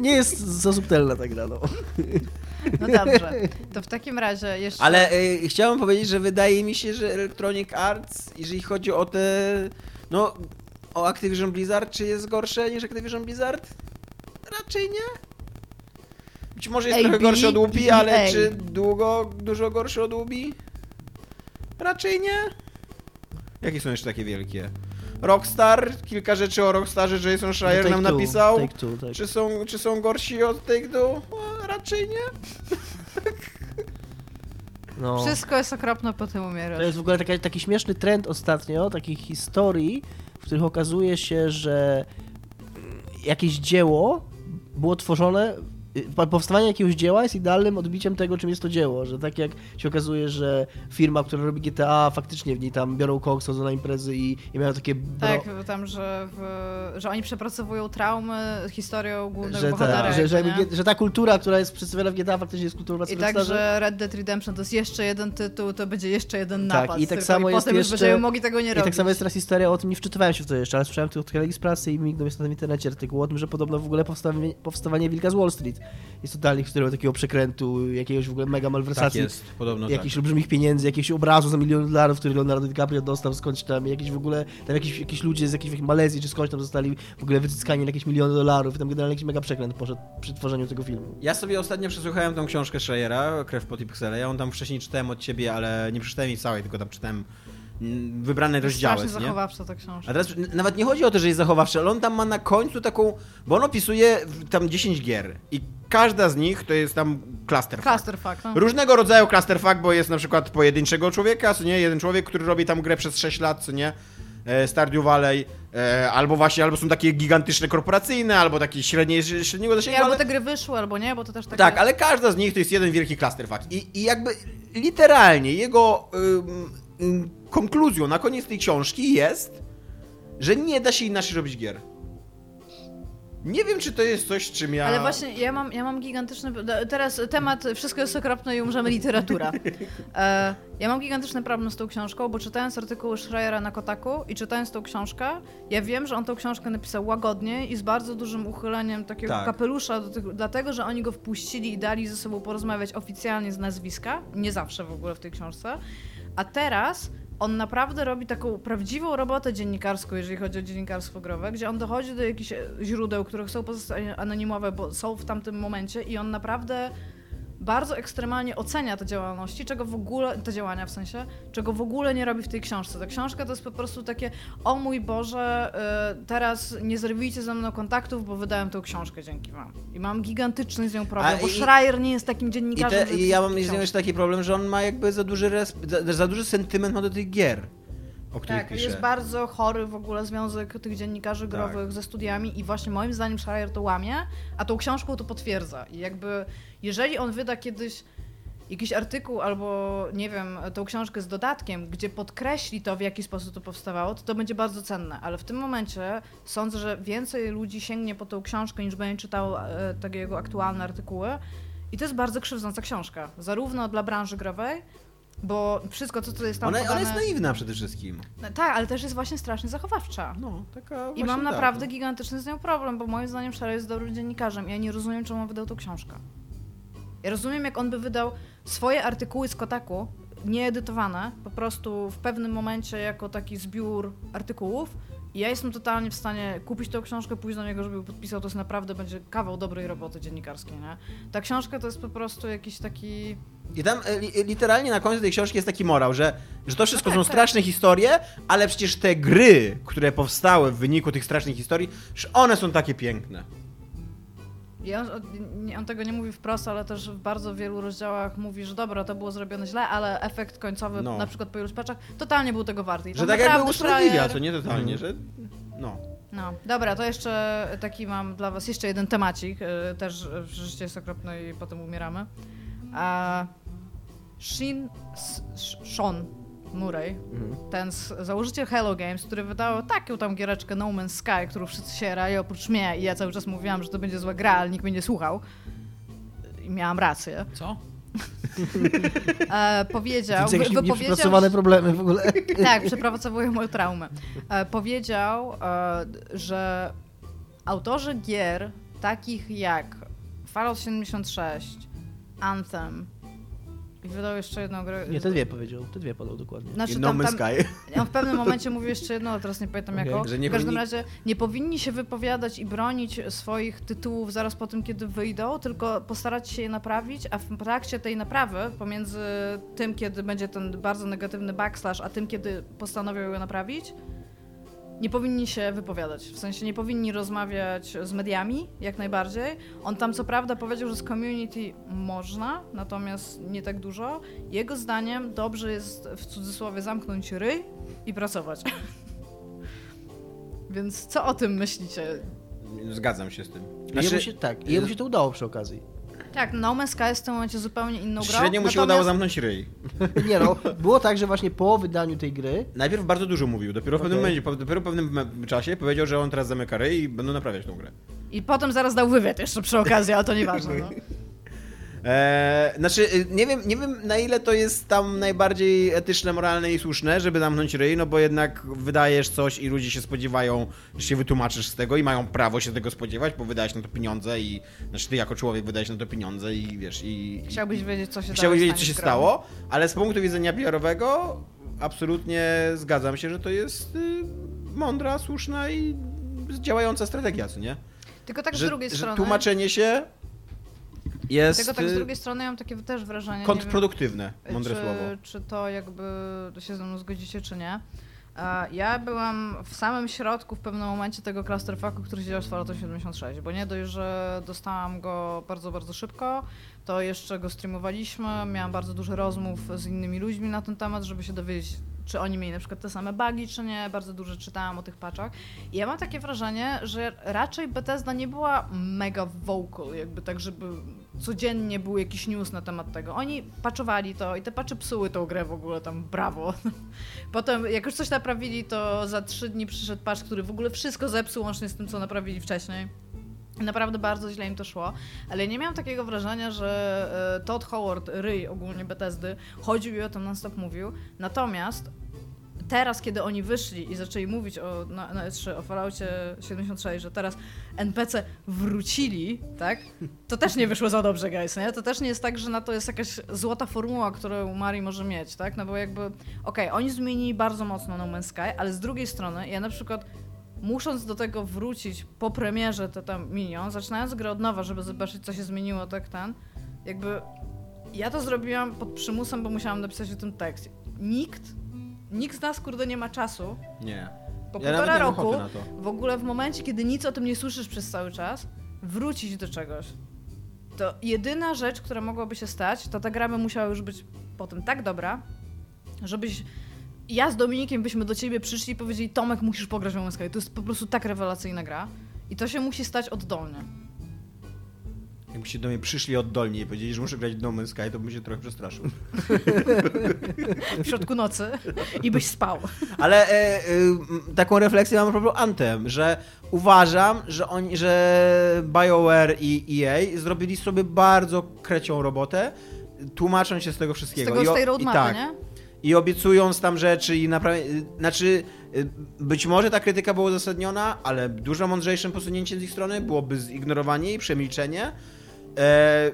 Nie jest za subtelna ta gra, no. No dobrze. To w takim razie jeszcze... Ale y, chciałem powiedzieć, że wydaje mi się, że Electronic Arts, jeżeli chodzi o te. No, o Activision Blizzard, czy jest gorsze niż Activision Blizzard? Raczej nie. Być może jest AB, trochę gorszy od Łupi, ale EA. czy długo, dużo gorszy od Łupi? Raczej nie. Jakie są jeszcze takie wielkie? Rockstar, kilka rzeczy o Rockstarze, że Jason Schreier Take nam Two, napisał. Take Two, tak. Czy są, czy są gorsi od Take Two? No, raczej nie. No. Wszystko jest okropne, potem To umierasz. jest w ogóle taki, taki śmieszny trend ostatnio, takich historii, w których okazuje się, że mm, jakieś dzieło było tworzone, po- powstawanie jakiegoś dzieła jest idealnym odbiciem tego, czym jest to dzieło, że tak jak się okazuje, że firma, która robi GTA, faktycznie w niej tam biorą koks, chodzą na imprezy i, i mają takie... Bro... Tak, tam, że, w, że oni przepracowują traumy historią głównego Że, bohatera. ta, że, że, że ta kultura, która jest przedstawiona w GTA, faktycznie jest kulturą I tak, że Red Dead Redemption to jest jeszcze jeden tytuł, to będzie jeszcze jeden Tak, napad. i tak samo i jest potem już jeszcze- będziemy mogli tego nie I robić. tak samo jest teraz historia o tym, nie wczytywałem się w to jeszcze, ale słyszałem tylko kolegi z pracy i mignął jest na internecie artykuł o tym, że podobno w ogóle powstawanie, powstawanie Wilka z Wall Street jest jest totalnie historią takiego przekrętu, jakiegoś w ogóle mega malwersacji. Tak jest, podobno Jakichś tak. olbrzymich pieniędzy, jakiegoś obrazu za milion dolarów, który Leonardo DiCaprio dostał skądś tam, jakieś w ogóle, tam jakieś, jakieś ludzie z jakiejś Malezji czy skądś tam zostali w ogóle wycyskani na jakieś miliony dolarów i tam generalnie jakiś mega przekręt poszedł przy tworzeniu tego filmu. Ja sobie ostatnio przesłuchałem tą książkę Schreiera, Krew, pot i piksele. Ja ją tam wcześniej czytałem od ciebie, ale nie przeczytałem jej całej, tylko tam czytałem wybrane rozdziały. Strasznie zachowawcza ta książka. A teraz nawet nie chodzi o to, że jest zachowawczy, ale on tam ma na końcu taką, bo on opisuje tam 10 gier i każda z nich to jest tam clusterfuck. Clusterfuck, no. Różnego rodzaju clusterfuck, bo jest na przykład pojedynczego człowieka, co nie, jeden człowiek, który robi tam grę przez 6 lat, co nie, e, Stardew Valley, e, albo właśnie, albo są takie gigantyczne korporacyjne, albo takie średnie, średniego zasięgu, albo te gry wyszły, albo nie, bo to też takie... Tak, ale każda z nich to jest jeden wielki clusterfuck. I, i jakby literalnie jego ym, konkluzją na koniec tej książki jest, że nie da się inaczej robić gier. Nie wiem, czy to jest coś, czym ja... Ale właśnie ja mam, ja mam gigantyczny. Teraz temat wszystko jest okropne i umrzemy literatura. E, ja mam gigantyczny problem z tą książką, bo czytając artykuły Schreiera na Kotaku i czytając tą książkę, ja wiem, że on tą książkę napisał łagodnie i z bardzo dużym uchyleniem takiego Tak. kapelusza, tych, dlatego że oni go wpuścili i dali ze sobą porozmawiać oficjalnie z nazwiska. Nie zawsze w ogóle w tej książce. A teraz on naprawdę robi taką prawdziwą robotę dziennikarską, jeżeli chodzi o dziennikarstwo growe, gdzie on dochodzi do jakichś źródeł, które pozostać anonimowe, bo są w tamtym momencie i on naprawdę bardzo ekstremalnie ocenia te działalności, czego w ogóle, te działania w sensie, czego w ogóle nie robi w tej książce. Ta książka to jest po prostu takie, o mój Boże, y, teraz nie zrobicie ze mną kontaktów, bo wydałem tę książkę dzięki wam. I mam gigantyczny z nią problem, A bo i- Schreier nie jest takim I, dziennikarzem, te, żeby I ja mam z nią jeszcze taki problem, że on ma jakby za duży, za, za duży sentyment ma do tych gier, o Tak, pisze. jest bardzo chory w ogóle związek tych dziennikarzy Tak. growych ze studiami i właśnie moim zdaniem Schreier to łamie, a tą książką to potwierdza. I jakby, jeżeli on wyda kiedyś jakiś artykuł albo, nie wiem, tą książkę z dodatkiem, gdzie podkreśli to, w jaki sposób to powstawało, to to będzie bardzo cenne. Ale w tym momencie sądzę, że więcej ludzi sięgnie po tą książkę, niż będzie czytało e, takie jego aktualne artykuły. I to jest bardzo krzywdząca książka. Zarówno dla branży growej, bo wszystko, co tu jest tam Ona, podane... ona jest naiwna przede wszystkim. No Tak, ale też jest właśnie strasznie zachowawcza. No, taka I mam tak, naprawdę no. gigantyczny z nią problem, bo moim zdaniem Shara jest dobrym dziennikarzem. Ja nie rozumiem, czemu on wydał tą książkę. Ja rozumiem, jak on by wydał swoje artykuły z Kotaku, nieedytowane, po prostu w pewnym momencie jako taki zbiór artykułów. Ja jestem totalnie w stanie kupić tą książkę, pójść do niego, żeby podpisał. To jest naprawdę będzie kawał dobrej roboty dziennikarskiej, nie? Ta książka to jest po prostu jakiś taki... I tam e, li, literalnie na końcu tej książki jest taki morał, że, że to wszystko No są tak, tak. straszne historie, ale przecież te gry, które powstały w wyniku tych strasznych historii, że one są takie piękne. I on, on tego nie mówi wprost, ale też w bardzo wielu rozdziałach mówi, że dobra, to było zrobione źle, ale efekt końcowy, No. na przykład po iluś paczach, totalnie był tego warty. Że tak jakby usprawiedliwia, co nie totalnie, że no. No, dobra, to jeszcze taki mam dla was jeszcze jeden temacik, y, też y, życie jest okropne i potem umieramy. A Shin, S- Murray, ten z, założyciel Hello Games, który wydał taką tam giereczkę No Man's Sky, którą wszyscy się rali oprócz mnie i ja cały czas mówiłam, że to będzie zła gra, ale nikt mnie nie słuchał. I miałam rację. Co? E, powiedział, jakieś wypowiedział, nieprzepracowane problemy w ogóle. tak, przeprowadzowuje moją traumę. E, powiedział, e, że autorzy gier takich jak Fallout 76, Anthem i wydał jeszcze jedną grę. Nie, te dwie powiedział, te dwie podał dokładnie. Znaczy, No tam, Man's tam, Sky. on w pewnym momencie mówił jeszcze jedno, ale teraz nie pamiętam nie w każdym powinni- razie nie powinni się wypowiadać i bronić swoich tytułów zaraz po tym, kiedy wyjdą, tylko postarać się je naprawić, a w trakcie tej naprawy, pomiędzy tym, kiedy będzie ten bardzo negatywny backslash, a tym, kiedy postanowią je naprawić, nie powinni się wypowiadać. W sensie nie powinni rozmawiać z mediami, jak najbardziej. On tam co prawda powiedział, że z community można, natomiast nie tak dużo. Jego zdaniem dobrze jest w cudzysłowie zamknąć ryj i pracować. Więc co o tym myślicie? Zgadzam się z tym. I Znaczy, jemu się, tak, i jemu się to udało przy okazji. Tak, No Man's Sky jest w tym momencie zupełnie inną grą. średnio mu się natomiast- udało zamknąć ryj. Nie no, było tak, że właśnie po wydaniu tej gry Najpierw bardzo dużo mówił, dopiero w pewnym momencie, dopiero w pewnym czasie powiedział, że on teraz zamyka ryj i będą naprawiać tą grę. I potem zaraz dał wywiad jeszcze przy okazji, ale to nieważne. No. Eee, znaczy, y, nie wiem, nie wiem na ile to jest tam najbardziej etyczne, moralne i słuszne, żeby zamknąć ryj, no bo jednak wydajesz coś i ludzie się spodziewają, że się wytłumaczysz z tego i mają prawo się tego spodziewać, bo wydajesz na to pieniądze i, znaczy ty jako człowiek wydajesz na to pieniądze i wiesz, i... Chciałbyś wiedzieć, co się Chciałbyś wiedzieć, co się stało, ale z punktu widzenia PR-owego absolutnie zgadzam się, że to jest y, mądra, słuszna i działająca strategia, co nie? Tylko tak z drugiej strony... tłumaczenie się jest... Tylko tak z y, drugiej strony ja mam takie też wrażenie... Kontrproduktywne, wiem, mądre czy, słowo. Czy to jakby się ze mną zgodzicie, czy nie. Ja byłam w samym środku w pewnym momencie tego clusterfucku, który się dział z Falloutem 76, bo nie dość, że dostałam go bardzo, bardzo szybko, to jeszcze go streamowaliśmy, miałam bardzo dużo rozmów z innymi ludźmi na ten temat, żeby się dowiedzieć, czy oni mieli na przykład te same bugi, czy nie. Bardzo dużo czytałam o tych patchach. I ja mam takie wrażenie, że raczej Bethesda nie była mega vocal, jakby tak, żeby codziennie był jakiś news na temat tego. Oni paczowali to i te pacze psuły tą grę w ogóle tam, brawo. Potem, jak już coś naprawili, to za trzy dni przyszedł patch, który w ogóle wszystko zepsuł, łącznie z tym, co naprawili wcześniej. Naprawdę bardzo źle im to szło, ale nie miałam takiego wrażenia, że e, Todd Howard, ryj ogólnie Bethesdy, chodził i o tym non-stop mówił. Natomiast teraz, kiedy oni wyszli i zaczęli mówić o, na, na E3, o Falloutie 76, że teraz NPC wrócili, tak? To też nie wyszło za dobrze, guys, nie? To też nie jest tak, że na to jest jakaś złota formuła, którą Mari może mieć, tak? No bo jakby, okej, okay, oni zmienili bardzo mocno No Man's Sky, ale z drugiej strony ja na przykład musząc do tego wrócić po premierze to tam Minion, zaczynając grę od nowa, żeby zobaczyć, co się zmieniło, tak ten, jakby ja to zrobiłam pod przymusem, bo musiałam napisać o tym tekst. Nikt, nikt z nas, kurde, nie ma czasu. Nie. Po ja półtora roku, w ogóle w momencie, kiedy nic o tym nie słyszysz przez cały czas, wrócić do czegoś. To jedyna rzecz, która mogłaby się stać, to ta gra by musiała już być potem tak dobra, żebyś ja z Dominikiem byśmy do ciebie przyszli i powiedzieli Tomek, musisz pograć w No To jest po prostu tak rewelacyjna gra. I to się musi stać oddolnie. Jakbyście do mnie przyszli oddolnie i powiedzieli, że muszę grać w No Man's Sky, to bym się trochę przestraszył. w środku nocy i byś spał. Ale e, e, taką refleksję mam propos Anthem, że uważam, że oni, że BioWare i EA zrobili sobie bardzo krecią robotę, tłumacząc się z tego wszystkiego. Z tego, I, z tej roadmapy, tak, nie? i obiecując tam rzeczy i naprawdę, znaczy y, być może ta krytyka była uzasadniona, ale dużo mądrzejszym posunięciem z ich strony byłoby zignorowanie i przemilczenie. E,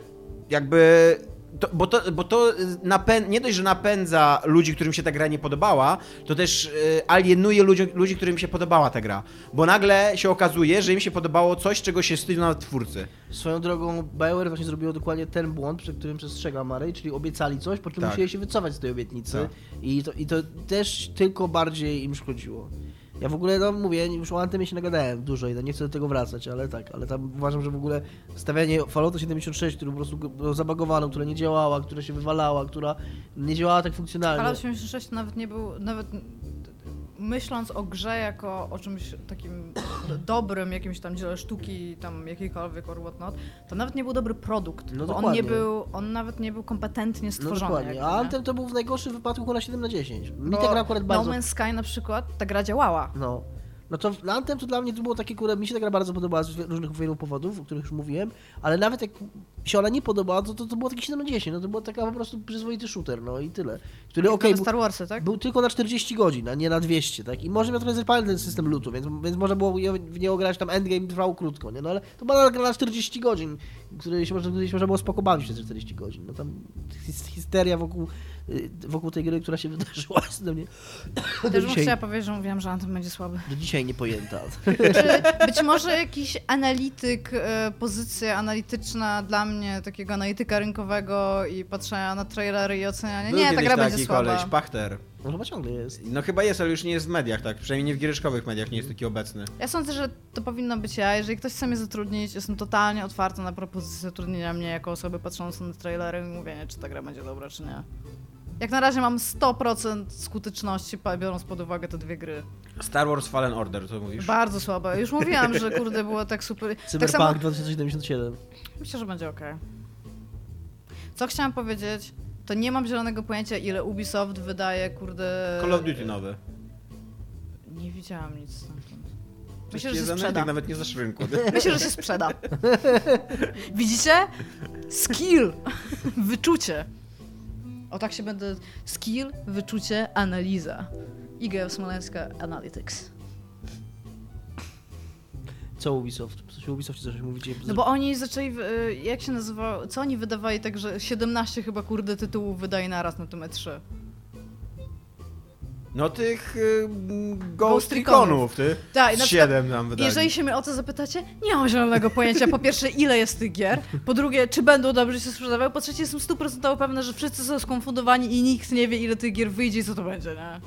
jakby to, bo to, bo to napę- nie dość, że napędza ludzi, którym się ta gra nie podobała, to też y, alienuje ludzi, ludzi, którym się podobała ta gra. Bo nagle się okazuje, że im się podobało coś, czego się wstydzą nawet twórcy. Swoją drogą BioWare właśnie zrobiło dokładnie ten błąd, przed którym przestrzega Marej, czyli obiecali coś, po czym tak. musieli się wycofać z tej obietnicy. Tak. I, to, I to też tylko bardziej im szkodziło. Ja w ogóle, no mówię, już o Antemie się nagadałem dużo i no nie chcę do tego wracać, ale tak, ale tam uważam, że w ogóle stawianie Fallouta 76, który po prostu było zabagowaną, która nie działała, która się wywalała, która nie działała tak funkcjonalnie. Fallout 76 nawet nie był, nawet myśląc o grze jako o czymś takim dobrym, jakimś tam dziele sztuki, tam jakiejkolwiek or whatnot, to nawet nie był dobry produkt, no bo on nie był, on nawet nie był kompetentnie no stworzony. No dokładnie, a Anthem to był w najgorszym wypadku chyba 7 na 10. Mi ta gra akurat bardzo... No Man's Sky na przykład, ta gra działała. No. No to Anthem to dla mnie to było takie, które mi się ta gra bardzo podobała z różnych wielu powodów, o których już mówiłem, ale nawet jak się ona nie podobała, to, to, to było takie 7 na 10, no to było taka po prostu przyzwoity shooter, no i tyle. Który, okej, okay, Star Warsy, tak? Był tylko na 40 godzin, a nie na 200, tak? I może miał trochę zapalny ten system lutu, więc, więc można było w niego grać, tam endgame trwał krótko, nie? No ale to była gra na 40 godzin, której się można, której się można było spoko bawić przez 40 godzin. No tam histeria wokół wokół tej gry, która się wydarzyła. Jest do mnie. Też bym dzisiaj... chciała powiedzieć, że mówiłam, że Anthem będzie słaby. Do dzisiaj nie pojęta. Czy być może jakiś analityk, e, pozycja analityczna dla mnie, takiego analityka rynkowego i patrzenia na trailery i oceniania. Był nie, ta gra będzie słaba. koleś, Pachter. No chyba ciągle jest. No chyba jest, ale już nie jest w mediach, tak? Przynajmniej nie w giereczkowych mediach nie jest taki obecny. Ja sądzę, że to powinno być ja. Jeżeli ktoś chce mnie zatrudnić, jestem totalnie otwarta na propozycję zatrudnienia mnie jako osoby patrzącej na trailery i mówienia, czy ta gra będzie dobra, czy nie. Jak na razie mam 100% skuteczności, biorąc pod uwagę te dwie gry. Star Wars Fallen Order, co mówisz? Bardzo słabe. Już mówiłam, że kurde było tak super. Cyberpunk tak samo... 2077. Myślę, że będzie ok. Co chciałam powiedzieć, to nie mam zielonego pojęcia, ile Ubisoft wydaje, kurde... Call of Duty nowe. Nie widziałam nic stamtąd. Myślę, że się sprzeda. nawet nie za rynku. Myślę, że się sprzeda. Widzicie? skill, wyczucie. O tak się będę. Skill, wyczucie, analiza. IGF Smoleńska Analytics. Co Ubisoft? Coś Ubisoft coś mówicie? No bo oni zaczęli, y, jak się nazywa, co oni wydawali, także 17 chyba kurde tytułów wydaje naraz na tym E3. No tych y, Ghost Reconów, ty. Tak, 7 nam wydali. Jeżeli się mnie o to zapytacie, nie mam zielonego pojęcia. Po pierwsze, ile jest tych gier? Po drugie, czy będą dobrze się sprzedawały? Po trzecie, jestem stuprocentowo pewna, że wszyscy są skonfundowani i nikt nie wie, ile tych gier wyjdzie i co to będzie, nie?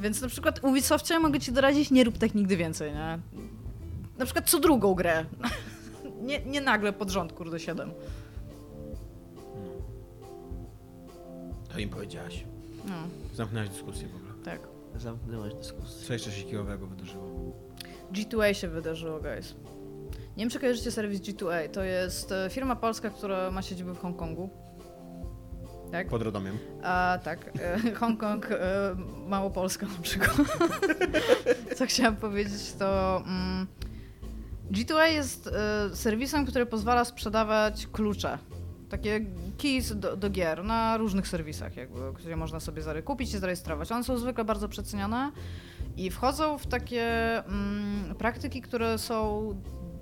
Więc na przykład Ubisoftie mogę ci doradzić, nie rób tak nigdy więcej, nie? Na przykład co drugą grę. nie, nie nagle pod rząd, kurde, 7. To im powiedziałaś. No. Zamknęłaś dyskusję ogóle. Tak. Zamknęłaś dyskusję. Co jeszcze się kijowego wydarzyło? G2A się wydarzyło, guys. Nie wiem, czy kojarzycie serwis G2A. To jest e, firma polska, która ma siedzibę w Hongkongu. Tak? Pod Rodomiem. A, tak. E, Hongkong, e, Małopolska na przykład. Co chciałam powiedzieć, to... Mm, G2A jest y, serwisem, który pozwala sprzedawać klucze. Takie keys do, do, gier na różnych serwisach, jakby, które można sobie kupić i zarejestrować. One są zwykle bardzo przecenione i wchodzą w takie mm, praktyki, które są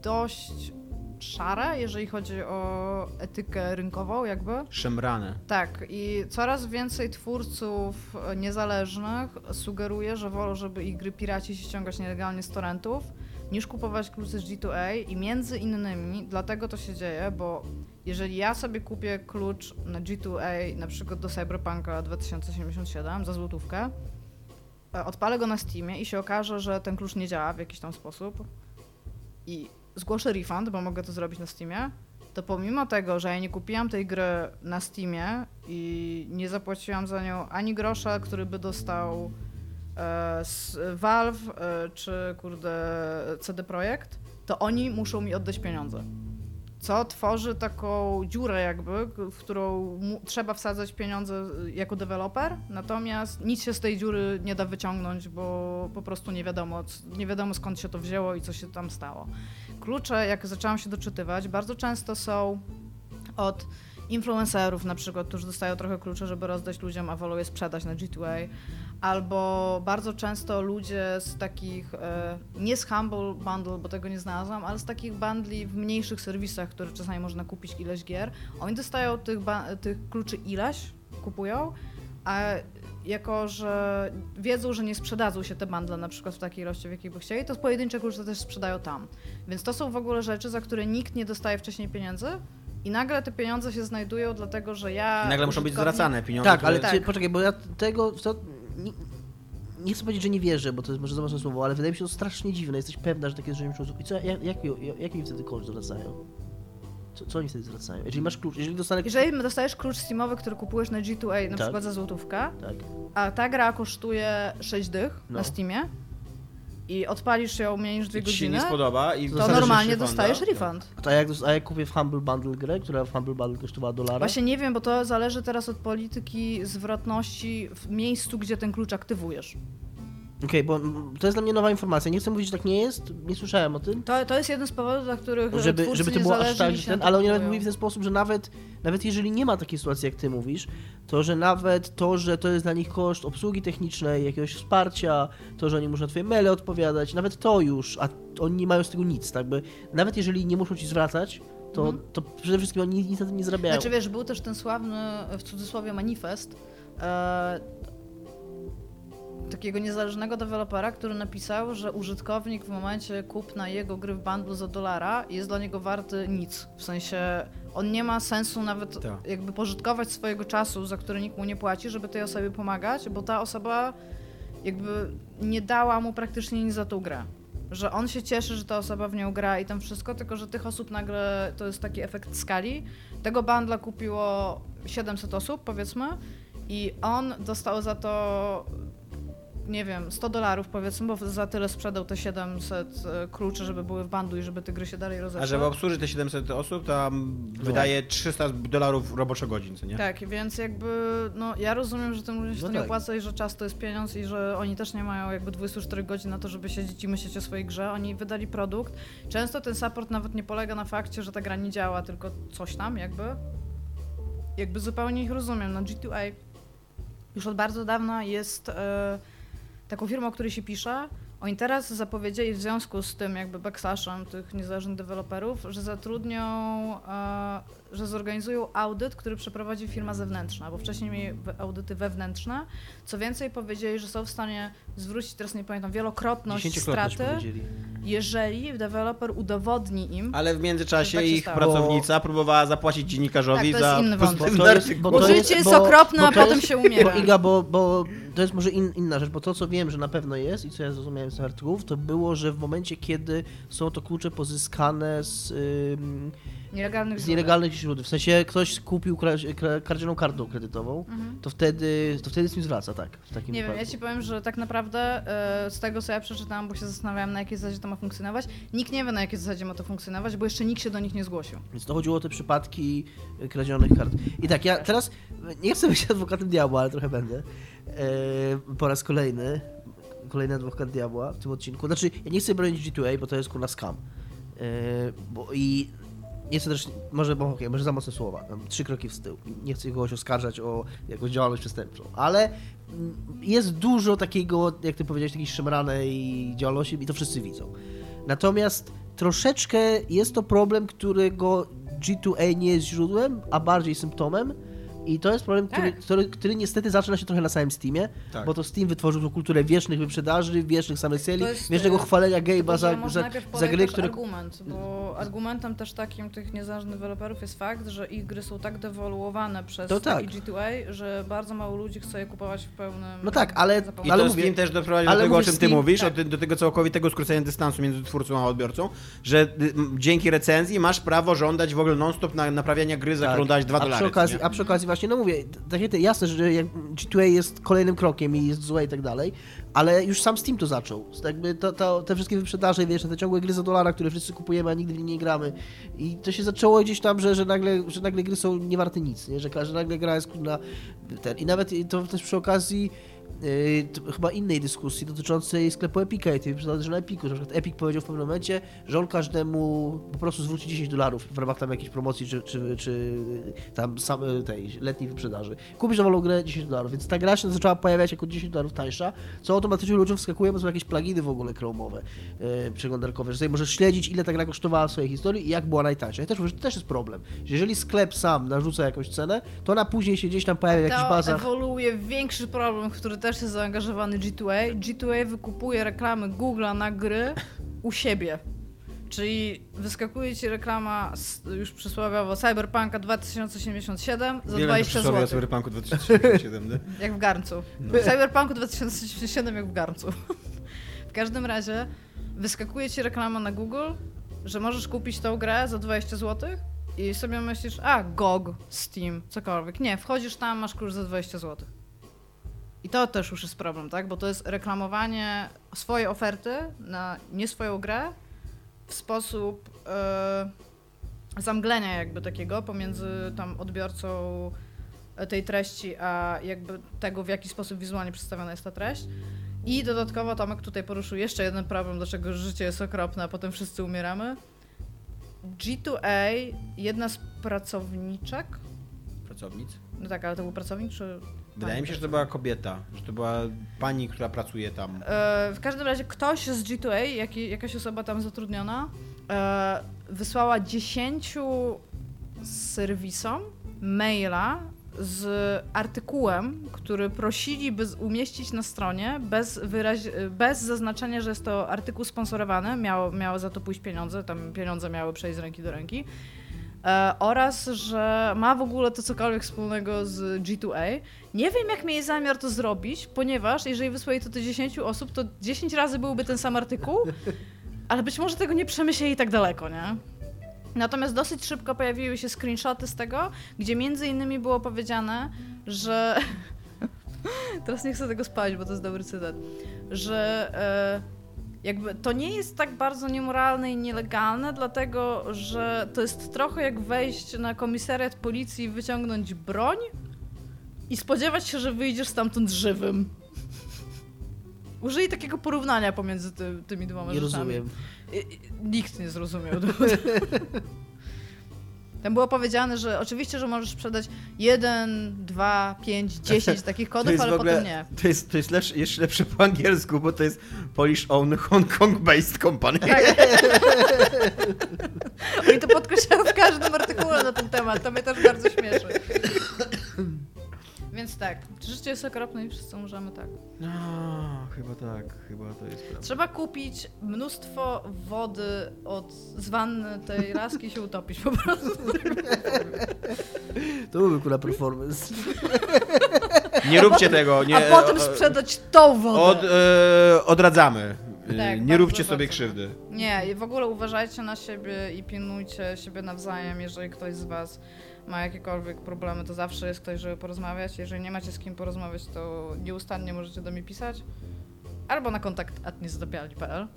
dość szare, jeżeli chodzi o etykę rynkową, jakby. Szemrane. Tak, i coraz więcej twórców niezależnych sugeruje, że wolą, żeby ich gry piraci się ściągać nielegalnie z torrentów, niż kupować klucze z G2A i między innymi dlatego to się dzieje, bo jeżeli ja sobie kupię klucz na G2A na przykład do Cyberpunka 2077 za złotówkę, e, odpalę go na Steamie i się okaże, że ten klucz nie działa w jakiś tam sposób i zgłoszę refund, bo mogę to zrobić na Steamie, to pomimo tego, że ja nie kupiłam tej gry na Steamie i nie zapłaciłam za nią ani grosza, który by dostał E, Valve e, czy kurde CD Projekt, to oni muszą mi oddać pieniądze. Co tworzy taką dziurę jakby, w którą trzeba wsadzać pieniądze jako deweloper, natomiast nic się z tej dziury nie da wyciągnąć, bo po prostu nie wiadomo, nie wiadomo skąd się to wzięło i co się tam stało. Klucze, jak zaczęłam się doczytywać, bardzo często są od influencerów na przykład, którzy dostają trochę klucze, żeby rozdać ludziom, a wolą je sprzedać na G2A, albo bardzo często ludzie z takich, e, nie z Humble Bundle, bo tego nie znalazłam, ale z takich bundli w mniejszych serwisach, które czasami można kupić ileś gier, oni dostają tych, tych kluczy ileś, kupują, a jako, że wiedzą, że nie sprzedadzą się te bundle na przykład w takiej ilości, w jakiej by chcieli, to pojedyncze klucze też sprzedają tam. Więc to są w ogóle rzeczy, za które nikt nie dostaje wcześniej pieniędzy, i nagle te pieniądze się znajdują, dlatego że ja. I nagle muszą być zwracane pieniądze. Tak, ale tak. poczekaj, bo ja tego. To, nie, nie, chcę powiedzieć, że nie wierzę, bo to jest może za mocne słowo, ale wydaje mi się to strasznie dziwne. Jesteś pewna, że takie rzeczy muszą. I co, jak, jak, jak, mi wtedy klucz zwracają? Co, co oni wtedy zwracają? Jeżeli masz klucz, jeżeli dostanę... Jeżeli dostajesz klucz Steamowy, który kupujesz na G2A, na tak. przykład za złotówkę, tak. a ta gra kosztuje 6 dych no. na Steamie, i odpalisz ją mniej niż dwie godziny, się nie spodoba i to normalnie dostajesz refund. A jak, a jak kupię w Humble Bundle grę, która w Humble Bundle kosztowała dolara? Właśnie nie wiem, bo to zależy teraz od polityki zwrotności w miejscu, gdzie ten klucz aktywujesz. Okej, okay, bo to jest dla mnie nowa informacja. Nie chcę mówić, że tak nie jest. Nie słyszałem o tym. To, to jest jeden z powodów, dla których żeby, żeby to było aż tak, ten, ale oni nawet mówili w ten sposób, że nawet, nawet jeżeli nie ma takiej sytuacji, jak ty mówisz, to że nawet to, że to jest dla nich koszt obsługi technicznej, jakiegoś wsparcia, to, że oni muszą na twoje maile odpowiadać, nawet to już, a oni nie mają z tego nic, tak by, nawet jeżeli nie muszą ci zwracać, to, mhm. to przede wszystkim oni nic na tym nie zarabiają. Znaczy wiesz, był też ten sławny, w cudzysłowie, manifest, e, takiego niezależnego dewelopera, który napisał, że użytkownik w momencie kupna jego gry w bundlu za dolara jest dla niego warty nic. W sensie on nie ma sensu nawet tak. jakby pożytkować swojego czasu, za który nikt mu nie płaci, żeby tej osobie pomagać, bo ta osoba jakby nie dała mu praktycznie nic za tą grę. Że on się cieszy, że ta osoba w nią gra i tam wszystko, tylko że tych osób nagle to jest taki efekt skali. Tego bundla kupiło 700 osób, powiedzmy, i on dostał za to nie wiem, 100 dolarów powiedzmy, bo za tyle sprzedał te 700 e, kluczy, żeby były w bandu i żeby te gry się dalej rozeszły. A żeby obsłużyć te 700 osób, to no. wydaje 300 dolarów roboczo-godzin, co nie? Tak, więc jakby, no ja rozumiem, że tym ludziom się no to tak. nie opłaca i że czas to jest pieniądz i że oni też nie mają jakby 24 godzin na to, żeby siedzieć i myśleć o swojej grze. Oni wydali produkt. Często ten support nawet nie polega na fakcie, że ta gra nie działa, tylko coś tam jakby. Jakby zupełnie ich rozumiem. No G2A już od bardzo dawna jest... Yy, taką firmą, o której się pisze, oni teraz zapowiedzieli w związku z tym jakby backslashem tych niezależnych deweloperów, że zatrudnią, e, że zorganizują audyt, który przeprowadzi firma zewnętrzna, bo wcześniej mieli audyty wewnętrzne. Co więcej powiedzieli, że są w stanie zwrócić, teraz nie pamiętam, wielokrotność straty, jeżeli deweloper udowodni im. Ale w międzyczasie tak ich pracownica próbowała zapłacić dziennikarzowi tak, za. Bo, bo, bo życie jest okropne, a potem się umiera. Bo, Iga, bo, bo to jest może in, inna rzecz, bo to, co wiem, że na pewno jest i co ja zrozumiałem z artykułów, to było, że w momencie, kiedy są to klucze pozyskane z... Nielegalnych z nielegalnych źródeł. W sensie ktoś kupił kradzioną kartą kredytową, mhm. to wtedy to wtedy mi zwraca, tak. W takim nie wypadku. wiem, ja ci powiem, że tak naprawdę e, z tego, co ja przeczytałam, bo się zastanawiałam, na jakiej zasadzie to ma funkcjonować, nikt nie wie, na jakiej zasadzie ma to funkcjonować, bo jeszcze nikt się do nich nie zgłosił. Więc to chodziło o te przypadki e, kradzionych kart. I tak, ja teraz nie chcę być adwokatem diabła, ale trochę będę. E, po raz kolejny. Kolejny adwokat diabła w tym odcinku. Znaczy, ja nie chcę bronić G2A, bo to jest kurna scam. bo i nie chcę też, może, bo, okay, może za mocne słowa, tam, trzy kroki w tył. Nie chcę kogoś oskarżać o jakąś działalność przestępczą, ale jest dużo takiego, jak ty powiedziałeś, takiej szemranej działalności i to wszyscy widzą. Natomiast troszeczkę jest to problem, którego G2A nie jest źródłem, a bardziej symptomem, i to jest problem, który, tak. który, który, niestety zaczyna się trochę na samym Steamie, tak. bo to Steam wytworzył tą kulturę wiecznych wyprzedaży, wiecznych samych celi, wiecznego chwalenia Gabe'a za, za, za gry, które... argument, bo argumentem też takim tych niezależnych deweloperów jest fakt, że ich gry są tak dewaluowane przez to tak. G2A, że bardzo mało ludzi chce je kupować w pełnym... No tak, ale... I ale to mówię, Steam też doprowadził do tego, o czym Steam, ty mówisz, tak. do tego całkowitego skrócenia dystansu między twórcą a odbiorcą, że dzięki recenzji masz prawo żądać w ogóle non-stop na, naprawiania gry, za tak. którą dać 2 dolary. A przy okazji właśnie, no mówię, takie jasne, że G2A jest kolejnym krokiem i jest złe i tak dalej, ale już sam Steam to zaczął. Jakby to, to, te wszystkie wyprzedaże, wiesz, te ciągłe gry za dolara, które wszyscy kupujemy, a nigdy nie gramy. I to się zaczęło gdzieś tam, że, że, nagle, że nagle gry są niewarte nic, nie? Że, że nagle gra jest na ten. I nawet to też przy okazji yy, chyba innej dyskusji dotyczącej sklepu Epica i tej sprzedaży na Epiku. Na przykład Epic powiedział w pewnym momencie, że on każdemu po prostu zwróci 10 dolarów w ramach tam jakiejś promocji czy, czy, czy tam sam, tej letniej wyprzedaży. Kupisz nową grę 10 dolarów, więc ta gra się zaczęła pojawiać jako 10 dolarów tańsza, co automatycznie ludziom wskakuje, bo są jakieś pluginy w ogóle chromowe, yy, przeglądarkowe, że sobie możesz śledzić ile ta gra kosztowała w swojej historii i jak była najtańsza. I też to też jest problem, że jeżeli sklep sam narzuca jakąś cenę, to ona później się gdzieś tam pojawia w jakichś bazach. To ewoluuje większy problem, który też jest zaangażowany G2A. G2A wykupuje reklamy Google'a na gry u siebie. Czyli wyskakuje ci reklama już przysłowiowo Cyberpunka 2077 za Wiele 20 zł. Cyberpunku 2077, nie? jak w garncu. No. Cyberpunku 2077 jak w garncu. w każdym razie wyskakuje ci reklama na Google, że możesz kupić tą grę za 20 zł i sobie myślisz, a GOG, Steam, cokolwiek. Nie, wchodzisz tam, masz kurs za 20 zł. I to też już jest problem, tak? Bo to jest reklamowanie swojej oferty na nie swoją grę w sposób yy, zamglenia jakby takiego pomiędzy tam odbiorcą tej treści, a jakby tego, w jaki sposób wizualnie przedstawiona jest ta treść. I dodatkowo Tomek tutaj poruszył jeszcze jeden problem, dlaczego życie jest okropne, a potem wszyscy umieramy. G2A, jedna z pracowniczek. Pracownic? No tak, ale to był pracownik, czy Wydaje mi się, że to była kobieta, że to była pani, która pracuje tam. E, w każdym razie ktoś z G2A, jak, jakaś osoba tam zatrudniona, e, wysłała 10 serwisom maila z artykułem, który prosili, by umieścić na stronie bez, wyraź- bez zaznaczenia, że jest to artykuł sponsorowany, miało, miało za to pójść pieniądze, tam pieniądze miały przejść z ręki do ręki. E, oraz, że ma w ogóle to cokolwiek wspólnego z G2A. Nie wiem, jak mieli zamiar to zrobić, ponieważ jeżeli wysłali to do 10 osób, to 10 razy byłby ten sam artykuł, ale być może tego nie przemyśleli tak daleko, nie? Natomiast dosyć szybko pojawiły się screenshoty z tego, gdzie między innymi było powiedziane, że Teraz nie chcę tego spalić, bo to jest dobry cytat. Że e, jakby to nie jest tak bardzo niemoralne i nielegalne, dlatego że to jest trochę jak wejść na komisariat policji i wyciągnąć broń i spodziewać się, że wyjdziesz stamtąd żywym. Użyj takiego porównania pomiędzy ty, tymi dwoma nie rzeczami. rozumiem. Nikt nie zrozumiał. Tam było powiedziane, że oczywiście, że możesz sprzedać 1, 2, 5, 10 takich kodów, ale ogóle, potem nie. To jest, to jest lepsze, jeszcze lepsze po angielsku, bo to jest Polish Own Hong Kong Based Company. Tak. Oni to podkreślają w każdym artykule na ten temat. To mnie też bardzo śmieszy. Więc tak, życie jest okropne i wszyscy umrzemy tak. No, chyba tak, chyba to jest prawda. Trzeba kupić mnóstwo wody od z wanny tej laski i się utopić po prostu. To byłby kula performance. Nie róbcie tego. Nie, A potem sprzedać tą wodę. Od, e, odradzamy. Tak, nie róbcie sobie bardzo. krzywdy. Nie, i w ogóle uważajcie na siebie i pilnujcie siebie nawzajem. Jeżeli ktoś z Was ma jakiekolwiek problemy, to zawsze jest ktoś, żeby porozmawiać. Jeżeli nie macie z kim porozmawiać, to nieustannie możecie do mnie pisać. Albo na kontakt atniezatapialni.pl.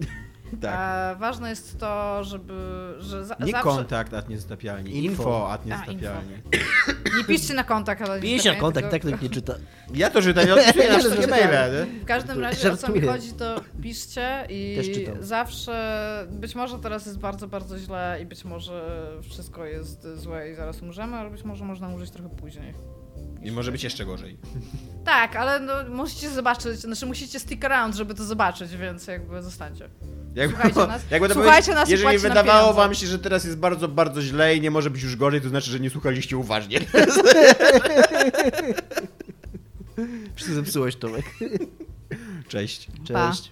Tak. A ważne jest to, żeby. Że za, Nie zawsze... kontakt at niezatapialni. Info. Info at niezatapialni. Nie piszcie na kontakt, ale Pisz na kontakt, tak nikt nie czyta. Ja to czytam, ja na Ja wszystkie żartuję. maile. W każdym razie o co mi Żartuję. chodzi, to piszcie Też i czytam. zawsze, być może teraz jest bardzo, bardzo źle i być może wszystko jest złe i zaraz umrzemy, ale być może można umrzeć trochę później. I może być jeszcze gorzej. Tak, ale no, musicie zobaczyć, znaczy musicie stick around, żeby to zobaczyć, więc jakby zostańcie. Jakby, Słuchajcie nas. jakby to Słuchajcie nas Jeżeli wydawało wam się, że teraz jest bardzo, bardzo źle i nie może być już gorzej, to znaczy, że nie słuchaliście uważnie. Wszystko zepsułeś, Tomek. Cześć. Pa. Cześć.